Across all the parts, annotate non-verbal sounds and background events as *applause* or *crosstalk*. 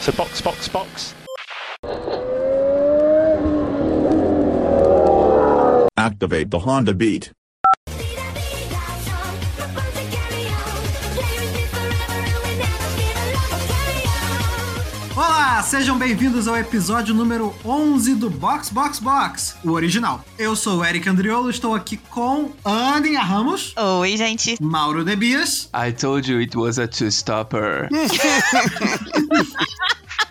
So box, box, box. Activate the Honda Beat. Sejam bem-vindos ao episódio número 11 do Box Box Box, o original. Eu sou o Eric Andriolo, estou aqui com Aninha Ramos, Oi, gente. Mauro Debias I told you it was a two-stopper. *laughs*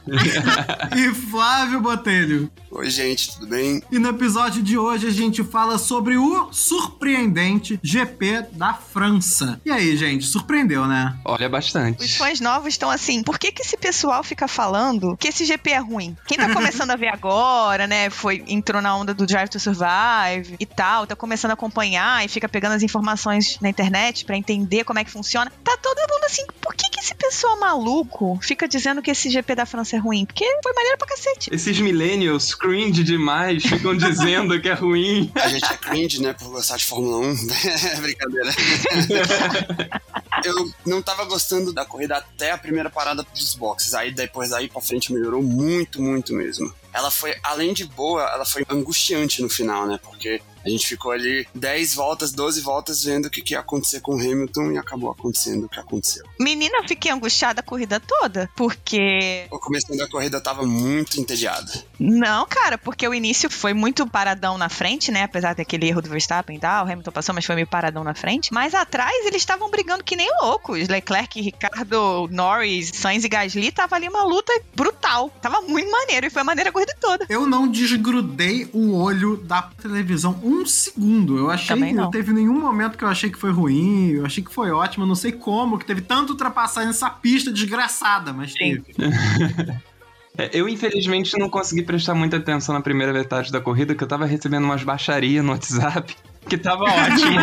*laughs* e Flávio Botelho. Oi, gente, tudo bem? E no episódio de hoje a gente fala sobre o surpreendente GP da França. E aí, gente, surpreendeu, né? Olha Os bastante. fãs novos estão assim, por que, que esse pessoal fica falando que esse GP é ruim? Quem tá começando a ver agora, né, foi, entrou na onda do Drive to Survive e tal, tá começando a acompanhar e fica pegando as informações na internet pra entender como é que funciona. Tá todo mundo assim, por que que esse pessoal maluco fica dizendo que esse GP da França é ruim? Porque foi maneiro pra cacete. Esses millennials cringe demais ficam *laughs* dizendo que é ruim. A gente é cringe, né, por gostar de Fórmula 1. *laughs* Brincadeira. *laughs* Eu não tava gostando da corrida até a primeira parada dos boxes. Aí depois daí pra frente melhorou muito, muito mesmo. Ela foi, além de boa, ela foi angustiante no final, né? Porque a gente ficou ali 10 voltas, 12 voltas vendo o que, que ia acontecer com o Hamilton e acabou acontecendo o que aconteceu. Menina, eu fiquei angustiada a corrida toda, porque O começo da corrida tava muito entediado. Não, cara, porque o início foi muito paradão na frente, né? Apesar daquele erro do Verstappen e tal, o Hamilton passou, mas foi meio paradão na frente. Mas atrás eles estavam brigando que nem loucos. Leclerc, Ricardo, Norris, Sainz e Gasly tava ali uma luta brutal. Tava muito maneiro e foi maneira a corrida toda. Eu não desgrudei o olho da televisão um segundo. Eu achei Também não. não teve nenhum momento que eu achei que foi ruim. Eu achei que foi ótimo. Eu não sei como que teve tanto ultrapassagem nessa pista desgraçada, mas Sim. teve. *laughs* É, Eu, infelizmente, não consegui prestar muita atenção na primeira metade da corrida, que eu tava recebendo umas baixarias no WhatsApp, que tava ótimo.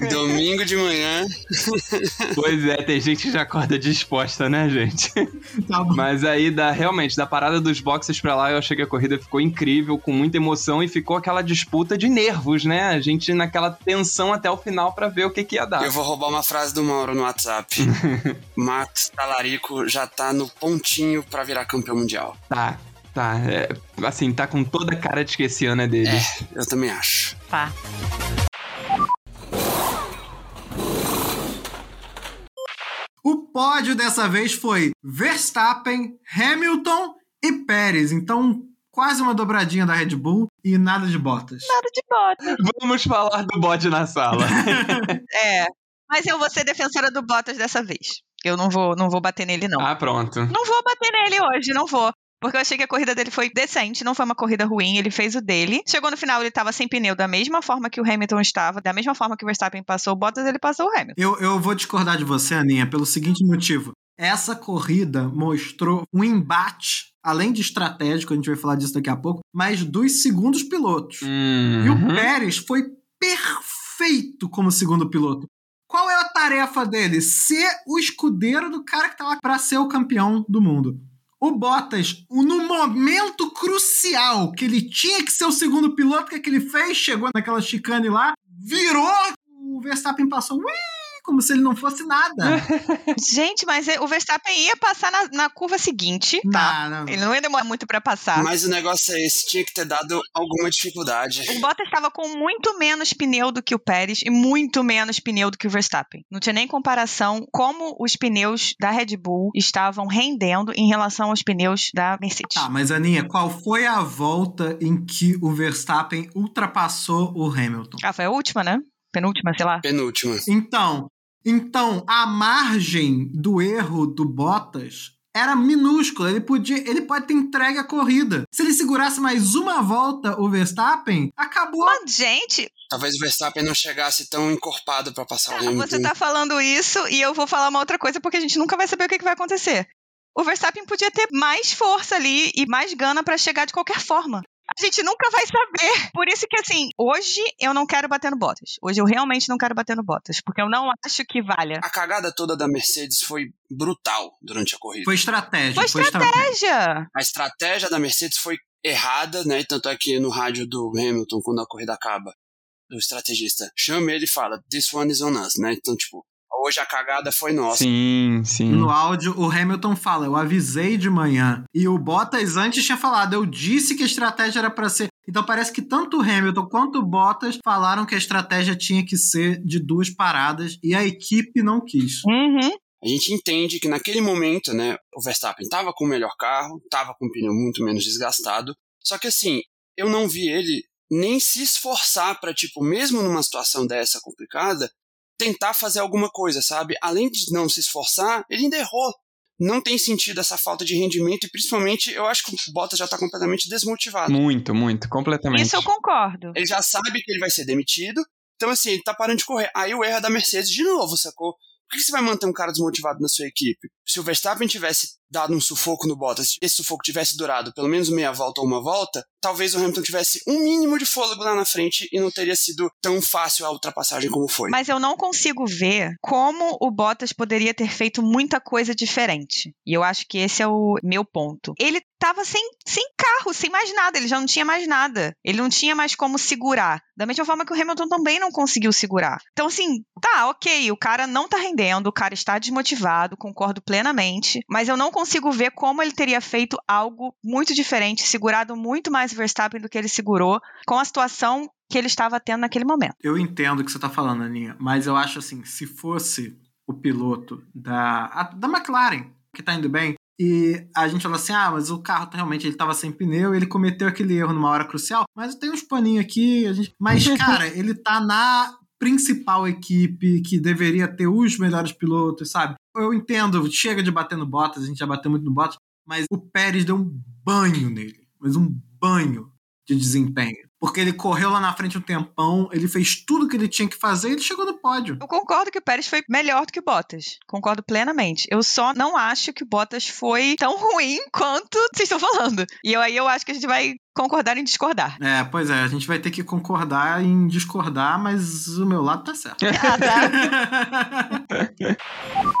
Então, *laughs* Domingo de manhã, pois é, tem gente que já acorda disposta, né, gente? Tá bom. Mas aí, da, realmente, da parada dos boxes pra lá, eu achei que a corrida ficou incrível, com muita emoção, e ficou aquela disputa de nervos, né? A gente naquela tensão até o final pra ver o que, que ia dar. Eu vou roubar uma frase do Mauro no WhatsApp. *laughs* Max Talarico já tá no pontinho pra virar campeão mundial. Tá, tá. é, assim, tá com toda a cara de que esse ano é dele. É, eu também acho. Tá. O pódio dessa vez foi Verstappen, Hamilton e Pérez. Então, quase uma dobradinha da Red Bull e nada de Bottas. Nada de bota. Vamos falar do bode na sala. *laughs* É. Mas eu vou ser defensora do Bottas dessa vez. Eu não vou, não vou bater nele, não. ah, pronto. Não vou bater nele hoje, não vou. Porque eu achei que a corrida dele foi decente, não foi uma corrida ruim, ele fez o dele. Chegou no final, ele tava sem pneu da mesma forma que o Hamilton estava, da mesma forma que o Verstappen passou o Bottas, ele passou o Hamilton. Eu, eu vou discordar de você, Aninha, pelo seguinte motivo. Essa corrida mostrou um embate, além de estratégico, a gente vai falar disso daqui a pouco, mas dos segundos pilotos. E o Uhum. Pérez foi perfeito como segundo piloto. Qual é a tarefa dele? Ser o escudeiro do cara que tá lá pra ser o campeão do mundo. O Bottas, no momento crucial que ele tinha que ser o segundo piloto, o que, é que ele fez? Chegou naquela chicane lá, virou, o Verstappen passou, como se ele não fosse nada. *laughs* Gente, mas o Verstappen ia passar na, na curva seguinte, tá? Não, não. Ele não ia demorar muito pra passar. Mas o negócio é esse, tinha que ter dado alguma dificuldade. O Bottas estava com muito menos pneu do que o Pérez e muito menos pneu do que o Verstappen. Não tinha nem comparação como os pneus da Red Bull estavam rendendo em relação aos pneus da Mercedes. Tá, mas Aninha, qual foi a volta em que o Verstappen ultrapassou o Hamilton? Ah, foi a última, né? Penúltima, sei lá. Penúltima. Então, então a margem do erro do Bottas era minúscula. Ele podia, ele pode ter entregue a corrida. Se ele segurasse mais uma volta o Verstappen, acabou. Mas, gente, Talvez o Verstappen não chegasse tão encorpado pra passar o Hamilton. você tá falando isso e eu vou falar uma outra coisa porque a gente nunca vai saber o que, que vai acontecer. O Verstappen podia ter mais força ali e mais gana pra chegar de qualquer forma. A gente nunca vai saber. Por isso que, assim, hoje eu não quero bater no Bottas. Hoje eu realmente não quero bater no Bottas, porque eu não acho que valha. A cagada toda da Mercedes foi brutal durante a corrida. Foi estratégia. Foi estratégia. A estratégia da Mercedes foi errada, né? Tanto é que no rádio do Hamilton, quando a corrida acaba, do estrategista, chama ele e fala, this one is on us, né? Então, tipo, Hoje a cagada foi nossa. Sim, sim. No áudio, o Hamilton fala: Eu avisei de manhã. E o Bottas antes tinha falado: Eu disse que a estratégia era para ser. Então parece que tanto o Hamilton quanto o Bottas falaram que a estratégia tinha que ser de duas paradas e a equipe não quis. Uhum. A gente entende que naquele momento, né, o Verstappen estava com o melhor carro, estava com o pneu muito menos desgastado. Só que assim, eu não vi ele nem se esforçar para tipo, mesmo numa situação dessa complicada, tentar fazer alguma coisa, sabe? Além de não se esforçar, ele ainda errou. Não tem sentido essa falta de rendimento e principalmente eu acho que o Bottas já tá completamente desmotivado. Muito, muito, completamente. Isso eu concordo. Ele já sabe que ele vai ser demitido, então assim, ele tá parando de correr. Aí o erro é da Mercedes de novo, sacou? Por que você vai manter um cara desmotivado na sua equipe? Se o Verstappen tivesse dado um sufoco no Bottas, se esse sufoco tivesse durado pelo menos meia volta ou uma volta, talvez o Hamilton tivesse um mínimo de fôlego lá na frente e não teria sido tão fácil a ultrapassagem como foi. Mas eu não consigo ver como o Bottas poderia ter feito muita coisa diferente. E eu acho que esse é o meu ponto. Ele tava sem, sem carro, sem mais nada, ele já não tinha mais nada. Ele não tinha mais como segurar. Da mesma forma que o Hamilton também não conseguiu segurar. Então, assim, tá, ok, o cara não tá rendendo, o cara está desmotivado, concordo plenamente, mas eu não consigo ver como ele teria feito algo muito diferente, segurado muito mais o Verstappen do que ele segurou, com a situação que ele estava tendo naquele momento. Eu entendo o que você tá falando, Aninha, mas eu acho assim, se fosse o piloto da, a- da McLaren, que tá indo bem, e a gente fala assim, ah, mas o carro tá- realmente ele tava sem pneu, ele cometeu aquele erro numa hora crucial, mas tem uns paninhos aqui, a gente... *laughs* mas cara, ele tá na principal equipe que deveria ter os melhores pilotos, sabe? Eu entendo, chega de bater no Bottas, a gente já bateu muito no Bottas, mas o Pérez deu um banho nele, mas um banho de desempenho. Porque ele correu lá na frente um tempão, ele fez tudo que ele tinha que fazer e ele chegou no pódio. Eu concordo que o Pérez foi melhor do que o Bottas. Concordo plenamente. Eu só não acho que o Bottas foi tão ruim quanto vocês estão falando. E eu- aí eu acho que a gente vai concordar em discordar. É, pois é, a gente vai ter que concordar em discordar, mas o meu lado tá certo. Ah, *laughs* tá.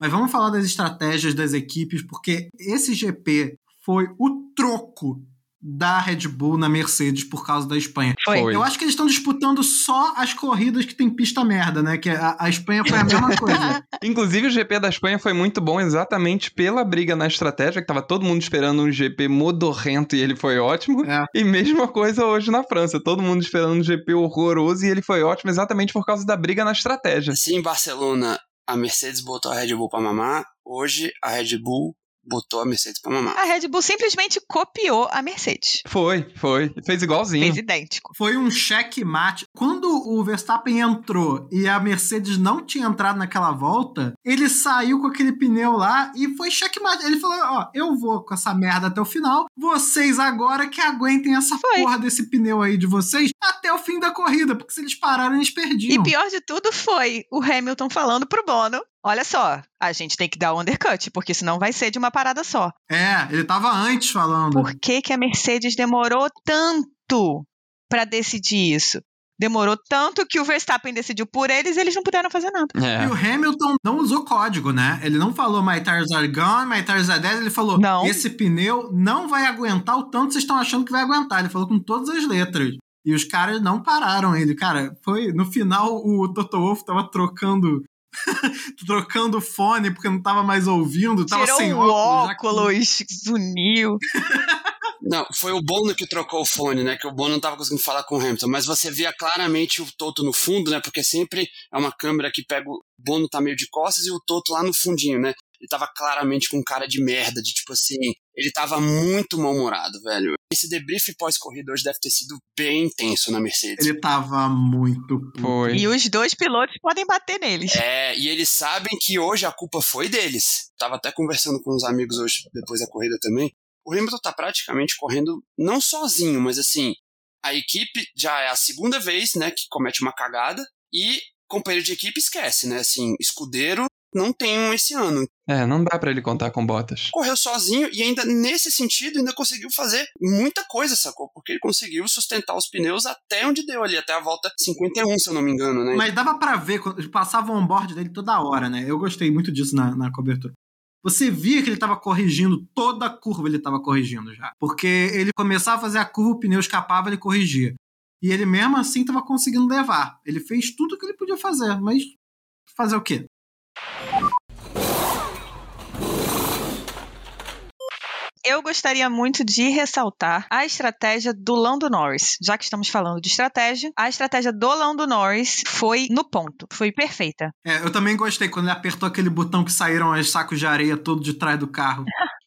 Mas vamos falar das estratégias das equipes, porque esse GP foi o troco da Red Bull na Mercedes por causa da Espanha. Foi. Eu acho que eles estão disputando só as corridas que tem pista merda, né? Que a, a Espanha foi a mesma *laughs* coisa. Inclusive, o GP da Espanha foi muito bom exatamente pela briga na estratégia, que tava todo mundo esperando um GP modorrento e ele foi ótimo. É. E mesma coisa hoje na França, todo mundo esperando um GP horroroso e ele foi ótimo exatamente por causa da briga na estratégia. Se em Barcelona a Mercedes botou a Red Bull pra mamar, hoje a Red Bull botou a Mercedes pra mamar. A Red Bull simplesmente copiou a Mercedes. Foi, foi. Fez igualzinho. Fez idêntico. Foi um checkmate. Quando o Verstappen entrou e a Mercedes não tinha entrado naquela volta, ele saiu com aquele pneu lá e foi checkmate. Ele falou: Ó, eu vou com essa merda até o final. Vocês agora que aguentem essa Foi. porra desse pneu aí de vocês até o fim da corrida, porque se eles pararem, eles E perdiam. pior de tudo foi o Hamilton falando pro Bono: olha só, a gente tem que dar o undercut, porque senão vai ser de uma parada só. É, ele tava antes falando. Por que, que a Mercedes demorou tanto pra decidir isso? Demorou tanto que o Verstappen decidiu por eles e eles não puderam fazer nada. E É. o Hamilton não usou código, né? Ele não falou My tires are gone, my tires are dead. Ele falou: Não. esse pneu não vai aguentar o tanto que vocês estão achando que vai aguentar. Ele falou com todas as letras. E os caras não pararam ele. Cara, foi. No final, o Toto Wolff tava trocando. *laughs* trocando o fone porque não tava mais ouvindo. Tava Tirou sem o óculos. já com- óculos, zuniu. Não, foi o Bono que trocou o fone, né? Que o Bono não tava conseguindo falar com o Hamilton, mas você via claramente o Toto no fundo, né? Porque sempre é uma câmera que pega o Bono tá meio de costas e o Toto lá no fundinho, né? Ele tava claramente com cara de merda, de tipo assim, ele tava muito mal-humorado, velho. Esse debrief pós-corrida hoje deve ter sido bem intenso na Mercedes. Ele tava muito. Foi. E os dois pilotos podem bater neles. É, e eles sabem que hoje a culpa foi deles. Tava até conversando com uns amigos hoje, depois da corrida também. O Hamilton tá praticamente correndo não sozinho, mas assim, a equipe já é a segunda vez, né, que comete uma cagada e companheiro de equipe esquece, né? Assim, escudeiro não tem um esse ano. É, não dá pra ele contar com botas. Correu sozinho e ainda nesse sentido ainda conseguiu fazer muita coisa, sacou? Porque ele conseguiu sustentar os pneus até onde deu ali, até a volta 51, se eu não me engano, né? Mas dava pra ver, quando passava o onboard dele toda hora, né? Eu gostei muito disso na, na cobertura. Você via que ele tava corrigindo, toda a curva ele tava corrigindo já. Porque ele começava a fazer a curva, o pneu escapava, ele corrigia. E ele mesmo assim estava conseguindo levar. Ele fez tudo o que ele podia fazer, mas fazer o quê? Eu gostaria muito de ressaltar a estratégia do Lando Norris. Já que estamos falando de estratégia, a estratégia do Lando Norris foi no ponto. Foi perfeita. É, eu também gostei quando ele apertou aquele botão que saíram os sacos de areia todo de trás do carro. *laughs*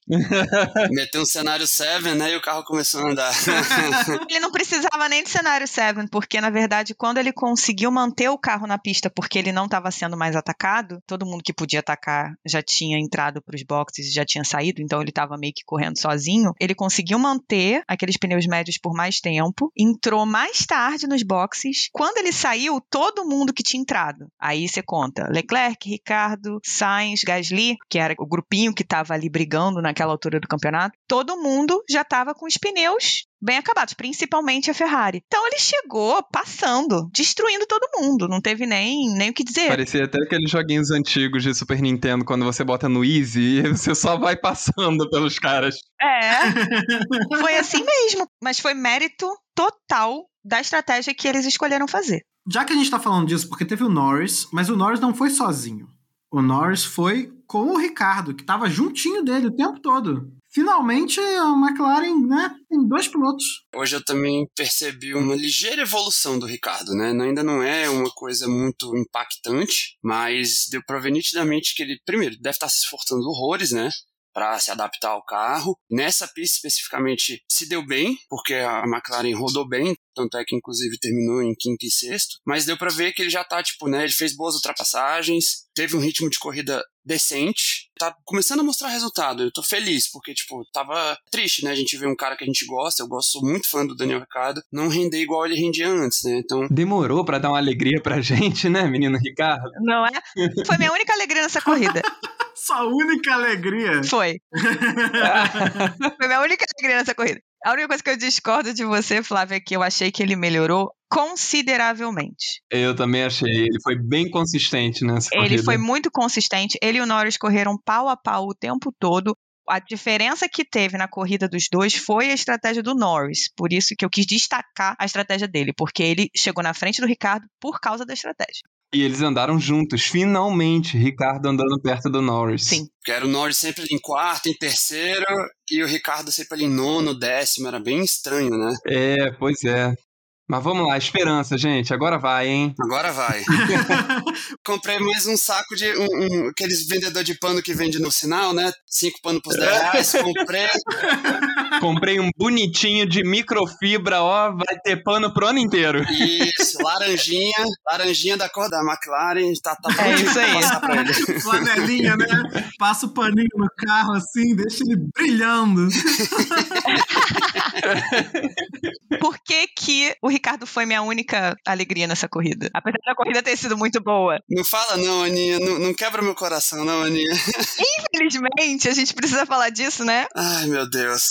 Meteu um cenário 7, né? E o carro começou a andar. *laughs* ele não precisava nem de cenário 7, porque na verdade, quando ele conseguiu manter o carro na pista porque ele não estava sendo mais atacado, todo mundo que podia atacar já tinha entrado para os boxes e já tinha saído, então ele estava meio que correndo sozinho. Ele conseguiu manter aqueles pneus médios por mais tempo, entrou mais tarde nos boxes. Quando ele saiu, todo mundo que tinha entrado. Aí você conta Leclerc, Ricardo, Sainz, Gasly, que era o grupinho que estava ali brigando na naquela altura do campeonato, todo mundo já estava com os pneus bem acabados, principalmente a Ferrari. Então ele chegou passando, destruindo todo mundo, não teve nem, nem o que dizer. Parecia até aqueles joguinhos antigos de Super Nintendo, quando você bota no Easy e você só vai passando pelos caras. É, foi assim mesmo, mas foi mérito total da estratégia que eles escolheram fazer. Já que a gente tá falando disso, porque teve o Norris, mas o Norris não foi sozinho. O Norris foi com o Ricardo, que estava juntinho dele o tempo todo. Finalmente, a McLaren né, tem dois pilotos. Hoje eu também percebi uma ligeira evolução do Ricardo, né? Ainda não é uma coisa muito impactante, mas deu para ver nitidamente que ele, primeiro, deve estar se esforçando horrores, né? Para se adaptar ao carro. Nessa pista especificamente se deu bem, porque a McLaren rodou bem, tanto é que inclusive terminou em quinto e sexto, mas deu para ver que ele já tá tipo, né, ele fez boas ultrapassagens, teve um ritmo de corrida decente, tá começando a mostrar resultado. Eu tô feliz, porque, tipo, tava triste, né? A gente vê um cara que a gente gosta, eu gosto, sou muito fã do Daniel Ricardo, não render igual ele rendia antes, né? Então. Demorou para dar uma alegria pra *laughs* gente, né, menino Ricardo? Não é? Foi minha única alegria nessa corrida. *laughs* Sua única alegria? Foi. *laughs* Foi minha única alegria nessa corrida. A única coisa que eu discordo de você, Flávia, é que eu achei que ele melhorou consideravelmente. Eu também achei. Ele foi bem consistente nessa ele corrida. Ele foi muito consistente. Ele e o Norris correram pau a pau o tempo todo. A diferença que teve na corrida dos dois foi a estratégia do Norris. Por isso que eu quis destacar a estratégia dele, porque ele chegou na frente do Ricardo por causa da estratégia. E eles andaram juntos, finalmente, Ricardo andando perto do Norris. Sim. Que era o Norris sempre em quarto, em terceiro, e o Ricardo sempre ali em nono, décimo. Era bem estranho, né? É, pois é. Mas vamos lá, esperança, gente. Agora vai, hein? Agora vai. *laughs* Comprei mais um saco de. Um, um, aqueles vendedor de pano que vende no sinal, né? Cinco panos por 10 reais. Comprei. *laughs* Comprei um bonitinho de microfibra, ó. Vai ter pano pro ano inteiro. Isso, laranjinha. Laranjinha da cor da McLaren. Tá, tá é isso aí. Passar pra ele. *laughs* Flanelinha, né? Passa o paninho no carro assim, deixa ele brilhando. Por que que o Ricardo foi minha única alegria nessa corrida? Apesar da corrida ter sido muito boa. Não fala não, Aninha. Não, não quebra meu coração, não, Aninha. *laughs* Infelizmente, a gente precisa falar disso, né? Ai, meu Deus.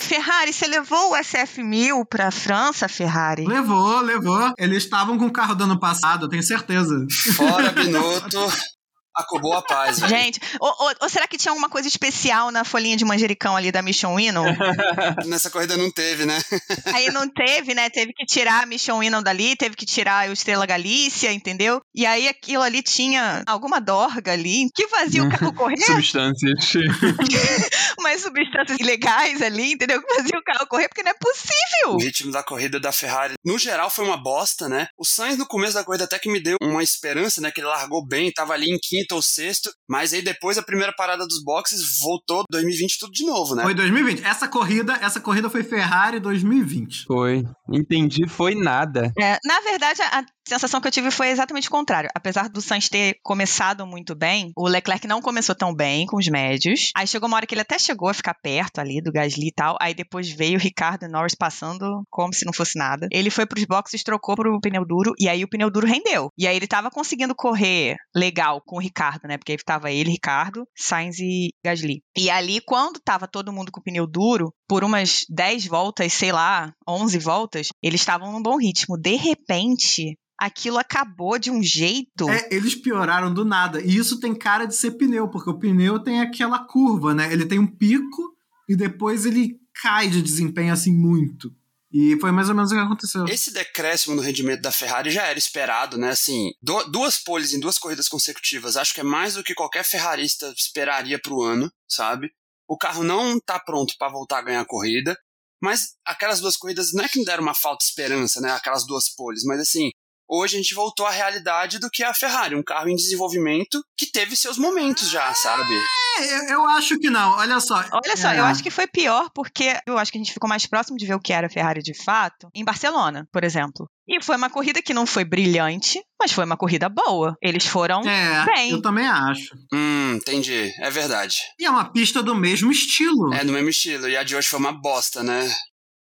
Ferrari, você levou o SF1000 pra França, Ferrari? Levou, levou. Eles estavam com o carro do ano passado, eu tenho certeza. Fora Binotto. *laughs* Acabou a paz, velho. Gente, ou, ou, ou, será que tinha alguma coisa especial na folhinha de manjericão ali da Mission Winnow? *laughs* Nessa corrida não teve, né? *laughs* Aí não teve, né? Teve que tirar a Mission Winnow dali, teve que tirar o Estrela Galícia, entendeu? E aí aquilo ali tinha alguma dorga ali que fazia o carro *laughs* correr. Substâncias. Umas substâncias ilegais ali, entendeu? Que fazia o carro correr, porque não é possível. O ritmo da corrida da Ferrari, no geral, foi uma bosta, né? O Sainz no começo da corrida até que me deu uma esperança, né? Que ele largou bem, tava ali em quinto quinto ou sexto, mas aí depois a primeira parada dos boxes voltou 2020 tudo de novo, né? Foi 2020. Essa corrida, essa corrida foi Ferrari 2020. Foi. Entendi, foi nada. É, na verdade, a sensação que eu tive foi exatamente o contrário. Apesar do Sainz ter começado muito bem, o Leclerc não começou tão bem com os médios. Aí chegou uma hora que ele até chegou a ficar perto ali do Gasly e tal. Aí depois veio o Ricardo Norris passando como se não fosse nada. Ele foi pros boxes, trocou pro pneu duro e aí o pneu duro rendeu. E aí ele tava conseguindo correr legal com o Ricardo, né? Porque aí tava ele, Ricardo, Sainz e Gasly. E ali, quando tava todo mundo com o pneu duro, por umas 10 voltas, sei lá, 11 voltas, eles estavam num bom ritmo. De repente, aquilo acabou de um jeito. É, eles pioraram do nada. E isso tem cara de ser pneu, porque o pneu tem aquela curva, né? Ele tem um pico e depois ele cai de desempenho assim muito. E foi mais ou menos o que aconteceu. Esse decréscimo no rendimento da Ferrari já era esperado, né? Assim, du- duas poles em duas corridas consecutivas, acho que é mais do que qualquer ferrarista esperaria pro ano, sabe? O carro não tá pronto para voltar a ganhar a corrida, mas aquelas duas corridas não é que me deram uma falta de esperança, né? Aquelas duas poles, mas assim, hoje a gente voltou à realidade do que é a Ferrari, um carro em desenvolvimento que teve seus momentos já, sabe? É, eu, acho que não, olha só. Olha só, É. eu acho que foi pior porque eu acho que a gente ficou mais próximo de ver o que era a Ferrari de fato em Barcelona, por exemplo. E foi uma corrida que não foi brilhante, mas foi uma corrida boa. Eles foram É, bem. eu também acho. Hum, entendi. É verdade. E é uma pista do mesmo estilo. É, no mesmo estilo. E a de hoje foi uma bosta, né?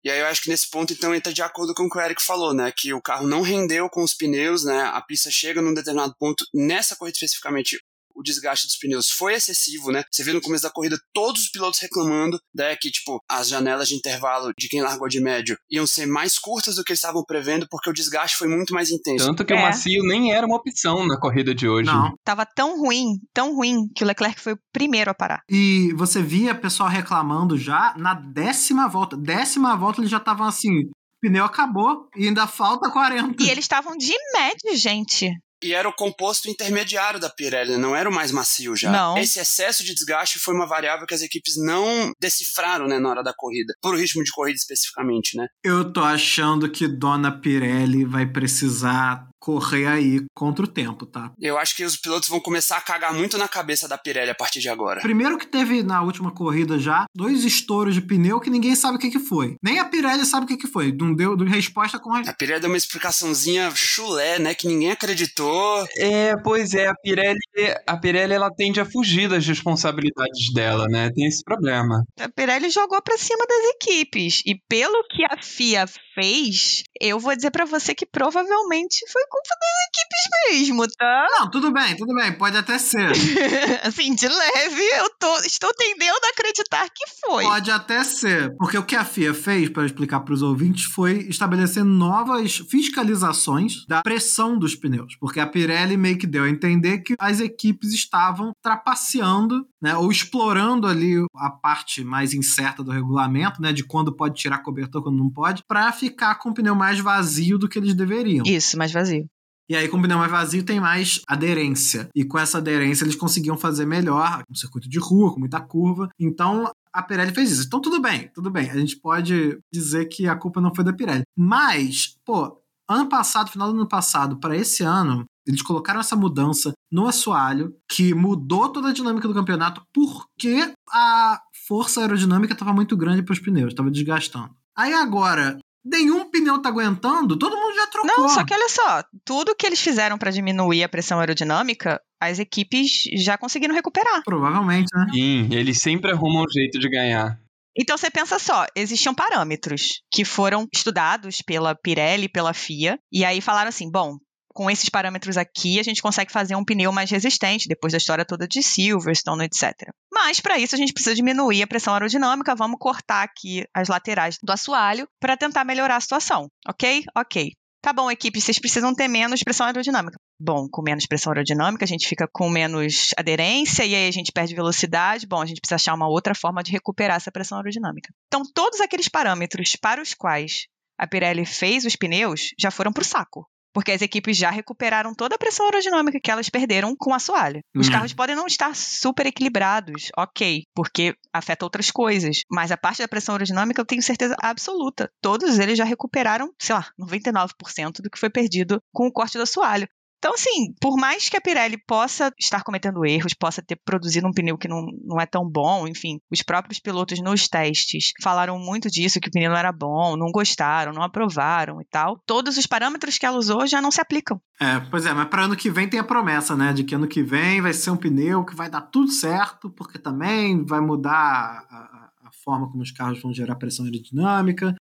E aí eu acho que nesse ponto, então, entra de acordo com o que o Eric falou, né? Que o carro não rendeu com os pneus, né? A pista chega num determinado ponto. Nessa corrida especificamente, desgaste dos pneus foi excessivo, né? Você vê no começo da corrida todos os pilotos reclamando, né? Que, tipo, as janelas de intervalo de quem largou de médio iam ser mais curtas do que eles estavam prevendo, porque o desgaste foi muito mais intenso. Tanto que o É. macio nem era uma opção na corrida de hoje. Não. Tava tão ruim, tão ruim, que o Leclerc foi o primeiro a parar. E você via pessoal reclamando já na décima volta. Décima volta eles já estavam assim: o pneu acabou e ainda falta 40. E eles estavam de médio, gente. E era o composto intermediário da Pirelli, não era o mais macio já. Não. Esse excesso de desgaste foi uma variável que as equipes não decifraram, né, na hora da corrida. Por ritmo de corrida especificamente, né? Eu tô achando que Dona Pirelli vai precisar correr aí contra o tempo, tá? Eu acho que os pilotos vão começar a cagar muito na cabeça da Pirelli a partir de agora. Primeiro que teve na última corrida já dois estouros de pneu que ninguém sabe o que, que foi. Nem a Pirelli sabe o que, que foi. Não deu deu resposta com A Pirelli deu uma explicaçãozinha chulé, né, que ninguém acreditou. É, pois é, a Pirelli, a Pirelli ela tende a fugir das responsabilidades dela, né? Tem esse problema. A Pirelli jogou pra cima das equipes. E pelo que a FIA fez, eu vou dizer pra você que provavelmente foi culpa das equipes mesmo, tá? Não, tudo bem, tudo bem, pode até ser. *laughs* assim, de leve, eu tô, estou tendendo a acreditar que foi. Pode até ser. Porque o que a FIA fez, para explicar para os ouvintes, foi estabelecer novas fiscalizações da pressão dos pneus. Porque a Pirelli meio que deu a entender que as equipes estavam trapaceando, né, ou explorando ali a parte mais incerta do regulamento, né, de quando pode tirar cobertor, quando não pode, para ficar com o pneu mais vazio do que eles deveriam. Isso, mais vazio. E aí, com o pneu mais vazio, tem mais aderência. E com essa aderência, eles conseguiam fazer melhor, um circuito de rua, com muita curva. Então, a Pirelli fez isso. Então, tudo bem, tudo bem. A gente pode dizer que a culpa não foi da Pirelli. Mas, pô, ano passado, final do ano passado, para esse ano, eles colocaram essa mudança no assoalho, que mudou toda a dinâmica do campeonato, porque a força aerodinâmica estava muito grande para os pneus, estava desgastando. Aí agora, nenhum pneu tá aguentando, todo mundo já trocou. Não, só que olha só, tudo que eles fizeram pra diminuir a pressão aerodinâmica, as equipes já conseguiram recuperar. Provavelmente, né? Sim, eles sempre arrumam um jeito de ganhar. Então você pensa só, existiam parâmetros que foram estudados pela Pirelli, pela FIA, e aí falaram assim, bom, com esses parâmetros aqui, a gente consegue fazer um pneu mais resistente, depois da história toda de Silverstone, etc. Mas, para isso, a gente precisa diminuir a pressão aerodinâmica, vamos cortar aqui as laterais do assoalho para tentar melhorar a situação. Ok? Ok. Tá bom, equipe, vocês precisam ter menos pressão aerodinâmica. Bom, com menos pressão aerodinâmica, a gente fica com menos aderência e aí a gente perde velocidade. Bom, a gente precisa achar uma outra forma de recuperar essa pressão aerodinâmica. Então, todos aqueles parâmetros para os quais a Pirelli fez os pneus já foram para o saco. Porque as equipes já recuperaram toda a pressão aerodinâmica que elas perderam com o assoalho. Os Hum. carros podem não estar super equilibrados, ok, porque afeta outras coisas. Mas a parte da pressão aerodinâmica eu tenho certeza absoluta. Todos eles já recuperaram, sei lá, 99% do que foi perdido com o corte do assoalho. Então, assim, por mais que a Pirelli possa estar cometendo erros, possa ter produzido um pneu que não, não é tão bom, enfim, os próprios pilotos nos testes falaram muito disso, que o pneu não era bom, não gostaram, não aprovaram e tal. Todos os parâmetros que ela usou já não se aplicam. É, pois é, mas para ano que vem tem a promessa, né? De que ano que vem vai ser um pneu que vai dar tudo certo, porque também vai mudar a, a- forma como os carros vão gerar pressão aerodinâmica.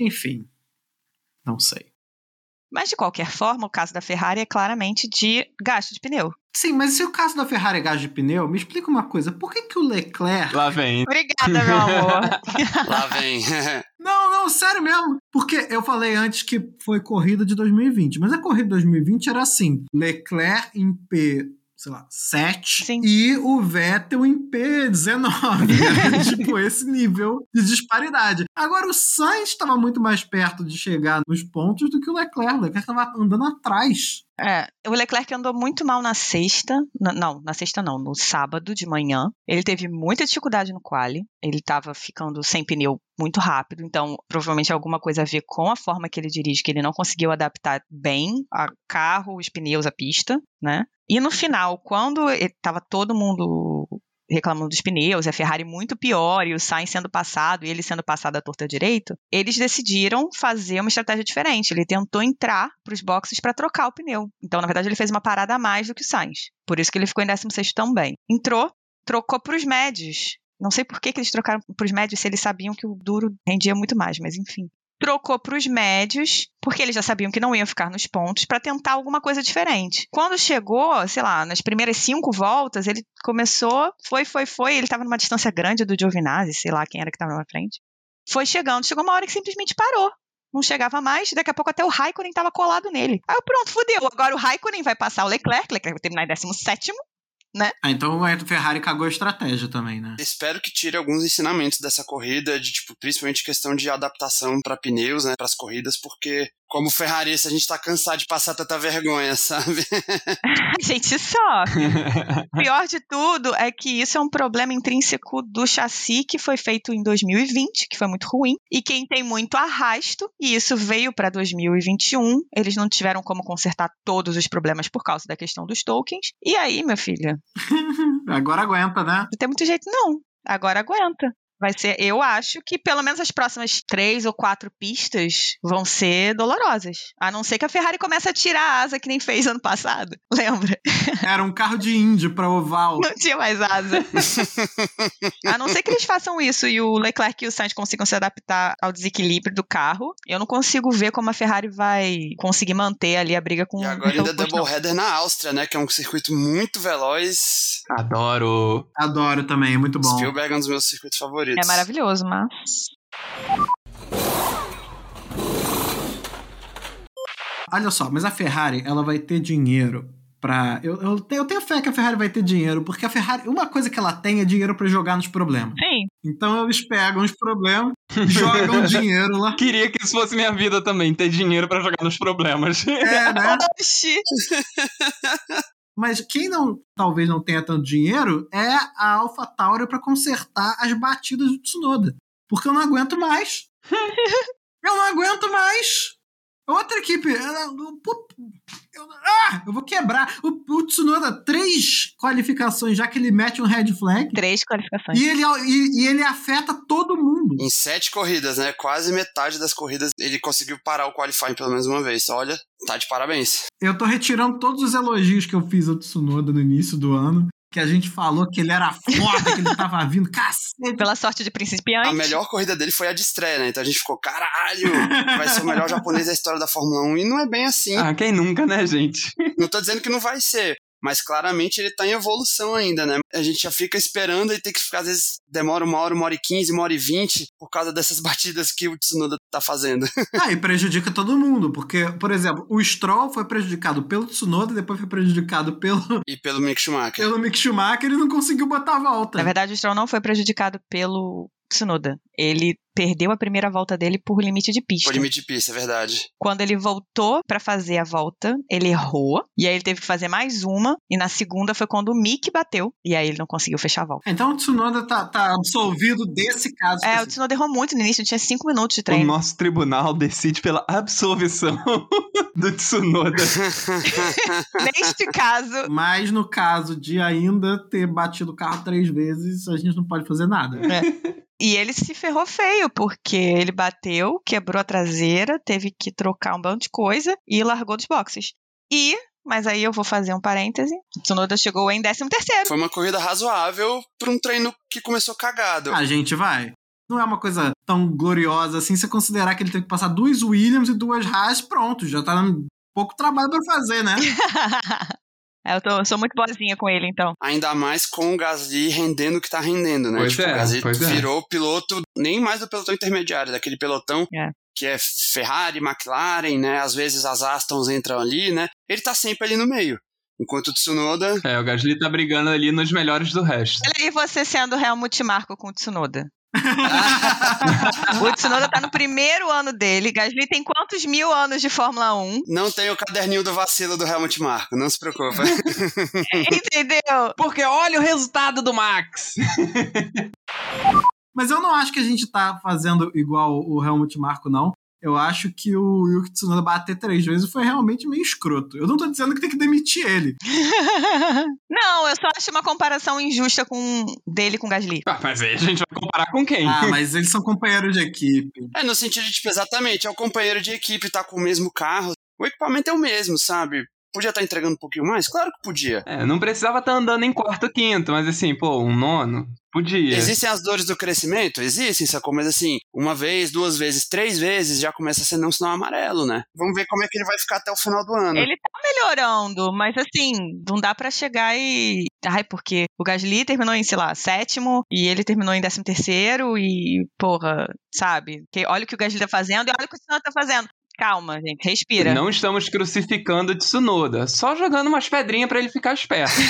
Enfim, não sei. Mas, de qualquer forma, o caso da Ferrari é claramente de gasto de pneu. Sim, mas se o caso da Ferrari é gás de pneu, me explica uma coisa: por que, que o Leclerc. Lá vem. Obrigada, meu amor. *laughs* Lá vem. *laughs* Não, não, sério mesmo. Porque eu falei antes que foi corrida de 2020, mas a corrida de 2020 era assim: Leclerc em sei lá, 7 Sim. e o Vettel em P19. Era, *laughs* tipo, esse nível de disparidade. Agora, o Sainz estava muito mais perto de chegar nos pontos do que o Leclerc. O Leclerc estava andando atrás. É, o Leclerc andou muito mal na sexta. na- não, na sexta não, no sábado de manhã. Ele teve muita dificuldade no quali. Ele tava ficando sem pneu muito rápido, então provavelmente alguma coisa a ver com a forma que ele dirige, que ele não conseguiu adaptar bem a carro, os pneus, a pista, né? E no final, quando ele- tava todo mundo reclamando dos pneus, a Ferrari muito pior, e o Sainz sendo passado, e ele sendo passado à torta direito, eles decidiram fazer uma estratégia diferente. Ele tentou entrar para os boxes para trocar o pneu. Então, na verdade, ele fez uma parada a mais do que o Sainz. Por isso que ele ficou em 16 também. Entrou, trocou para os médios. Não sei por que, que eles trocaram para os médios se eles sabiam que o duro rendia muito mais, mas enfim. Trocou para os médios, porque eles já sabiam que não iam ficar nos pontos, para tentar alguma coisa diferente. Quando chegou, sei lá, nas primeiras cinco voltas, ele começou, foi, foi, foi. Ele estava numa distância grande do Giovinazzi, sei lá quem era que estava na frente. Foi chegando, chegou uma hora que simplesmente parou. Não chegava mais, daqui a pouco até o Raikkonen estava colado nele. Aí eu, pronto, fudeu. Agora o Raikkonen vai passar o Leclerc, Leclerc vai terminar em 17 Ah, então a Ferrari cagou a estratégia também, né? Espero que tire alguns ensinamentos dessa corrida, de tipo, principalmente questão de adaptação para pneus, né, para as corridas, porque como ferrarista a gente tá cansado de passar tanta vergonha, sabe? *laughs* A gente sofre. O pior de tudo é que isso é um problema intrínseco do chassi que foi feito em 2020, que foi muito ruim, e quem tem muito arrasto, e isso veio para 2021, eles não tiveram como consertar todos os problemas por causa da questão dos tokens. E aí, minha filha, *laughs* Agora aguenta, né? não tem muito jeito não. Agora aguenta. Vai ser, eu acho que pelo menos as próximas três ou quatro pistas vão ser dolorosas. A não ser que a Ferrari comece a tirar a asa que nem fez ano passado. *laughs* Lembra? Era um carro de Indy pra oval. Não tinha mais asa. *laughs* A não ser que eles façam isso e o Leclerc e o Sainz consigam se adaptar ao desequilíbrio do carro, eu não consigo ver como a Ferrari vai conseguir manter ali a briga com E agora ainda o. Doubleheader na Áustria, né, que é um circuito muito veloz. Adoro. Adoro também, é muito bom. Spielberg é um dos meus circuitos favoritos. É maravilhoso, mas. Olha só, mas a Ferrari, ela vai ter dinheiro pra. Eu, eu, tenho, eu tenho fé que a Ferrari vai ter dinheiro, porque a Ferrari, uma coisa que ela tem é dinheiro pra jogar nos problemas. Sim. Então eles pegam os problemas, jogam *laughs* dinheiro lá. Queria que isso fosse minha vida também, ter dinheiro pra jogar nos problemas. É, né? Oxi. *laughs* Mas quem não, talvez não tenha tanto dinheiro é a AlphaTauri pra consertar as batidas do Tsunoda. Porque eu não aguento mais. *laughs* eu não aguento mais. Outra equipe. Eu, ah, eu vou quebrar. O, o Tsunoda, três qualificações, já que ele mete um red flag. Três qualificações. E ele, e, e ele afeta todo mundo. Em sete corridas, né? Quase metade das corridas ele conseguiu parar o qualifying pelo menos uma vez. Olha, tá de parabéns. Eu tô retirando todos os elogios que eu fiz ao Tsunoda no início do ano. Que a gente falou que ele era foda, que ele tava vindo, cacete. Pela sorte de principiante. A melhor corrida dele foi a de estreia, né? Então a gente ficou, caralho, vai ser o melhor *laughs* japonês da história da Fórmula 1. E não é bem assim. ah, quem nunca, né, gente? Não tô dizendo que não vai ser. Mas claramente ele tá em evolução ainda, né? A gente já fica esperando e tem que ficar, às vezes, demora uma hora, uma hora e quinze, uma hora e vinte, por causa dessas *laughs* batidas que o Tsunoda tá fazendo. Ah, e prejudica todo mundo, porque, por exemplo, o Stroll foi prejudicado pelo Tsunoda, depois foi prejudicado pelo, E pelo Mick Schumacher. pelo Mick Schumacher e não conseguiu botar a volta. Na verdade, o Stroll não foi prejudicado pelo Tsunoda. Ele perdeu a primeira volta dele por limite de pista. Por limite de pista, é verdade. Quando ele voltou pra fazer a volta, ele errou. E aí ele teve que fazer mais uma. E na segunda foi quando o Mick bateu. E aí ele não conseguiu fechar a volta. Então o Tsunoda tá, tá absolvido desse caso. É, o. Tsunoda errou muito no início. Tinha cinco minutos de O treino. nosso tribunal decide pela absolvição *laughs* do Tsunoda. *laughs* Neste caso, Mas no caso de ainda ter batido o carro três vezes, a gente não pode fazer nada. E ele se ferrou feio, porque ele bateu, quebrou a traseira, teve que trocar um bando de coisa e largou dos boxes. E, mas aí eu vou fazer um parêntese, Tsunoda chegou em 13 terceiro. Foi uma corrida razoável pra um treino que começou cagado. A gente vai. Não é uma coisa tão gloriosa assim, se considerar que ele teve que passar duas Williams e duas Haas, pronto, já tá pouco trabalho pra fazer, né? *laughs* É, eu, tô, eu sou muito boazinha com ele, então. Ainda mais com o Gasly rendendo o que tá rendendo, né? Pois tipo, é, o Gasly pois é. virou piloto nem mais do pelotão intermediário, daquele pelotão É. que é Ferrari, McLaren, né? Às vezes as Astons entram ali, né? Ele tá sempre ali no meio. Enquanto o Tsunoda. É, o Gasly tá brigando ali nos melhores do resto. Olha aí você sendo Helmut Marko com o Tsunoda. *laughs* o Tsunoda tá no primeiro ano dele. Gasly tem quantos mil anos de Fórmula 1? Não tem o caderninho do vacilo do Helmut Marko, não se preocupa. *laughs* Entendeu? Porque olha o resultado do Max! Mas eu não acho que a gente tá fazendo igual o Helmut Marko, não. Eu acho que o Yuki Tsunoda bater três vezes foi realmente meio escroto. Eu não tô dizendo que tem que demitir ele. *laughs* não, eu só acho uma comparação injusta com dele com o Gasly. Ah, mas aí a gente vai comparar com quem? Ah, mas eles são companheiros de equipe. É, no sentido de, tipo, exatamente, é o companheiro de equipe, tá com o mesmo carro. O equipamento é o mesmo, sabe? Podia estar entregando um pouquinho mais? Claro que podia. É, não precisava estar andando em quarto quinto, mas assim, pô, um nono, podia. Existem as dores do crescimento? Existem, sacou? Mas assim, uma vez, duas vezes, três vezes já começa a ser não sinal amarelo, né? Vamos ver como é que ele vai ficar até o final do ano. Ele tá melhorando, mas assim, não dá para chegar e. Ai, porque o Gasly terminou em, sei lá, sétimo e ele terminou em décimo terceiro e, porra, sabe? Olha o que o Gasly tá fazendo e olha o que o Tsunoda tá fazendo. Calma, gente, respira. Não estamos crucificando o Tsunoda, só jogando umas pedrinhas para ele ficar esperto. *laughs*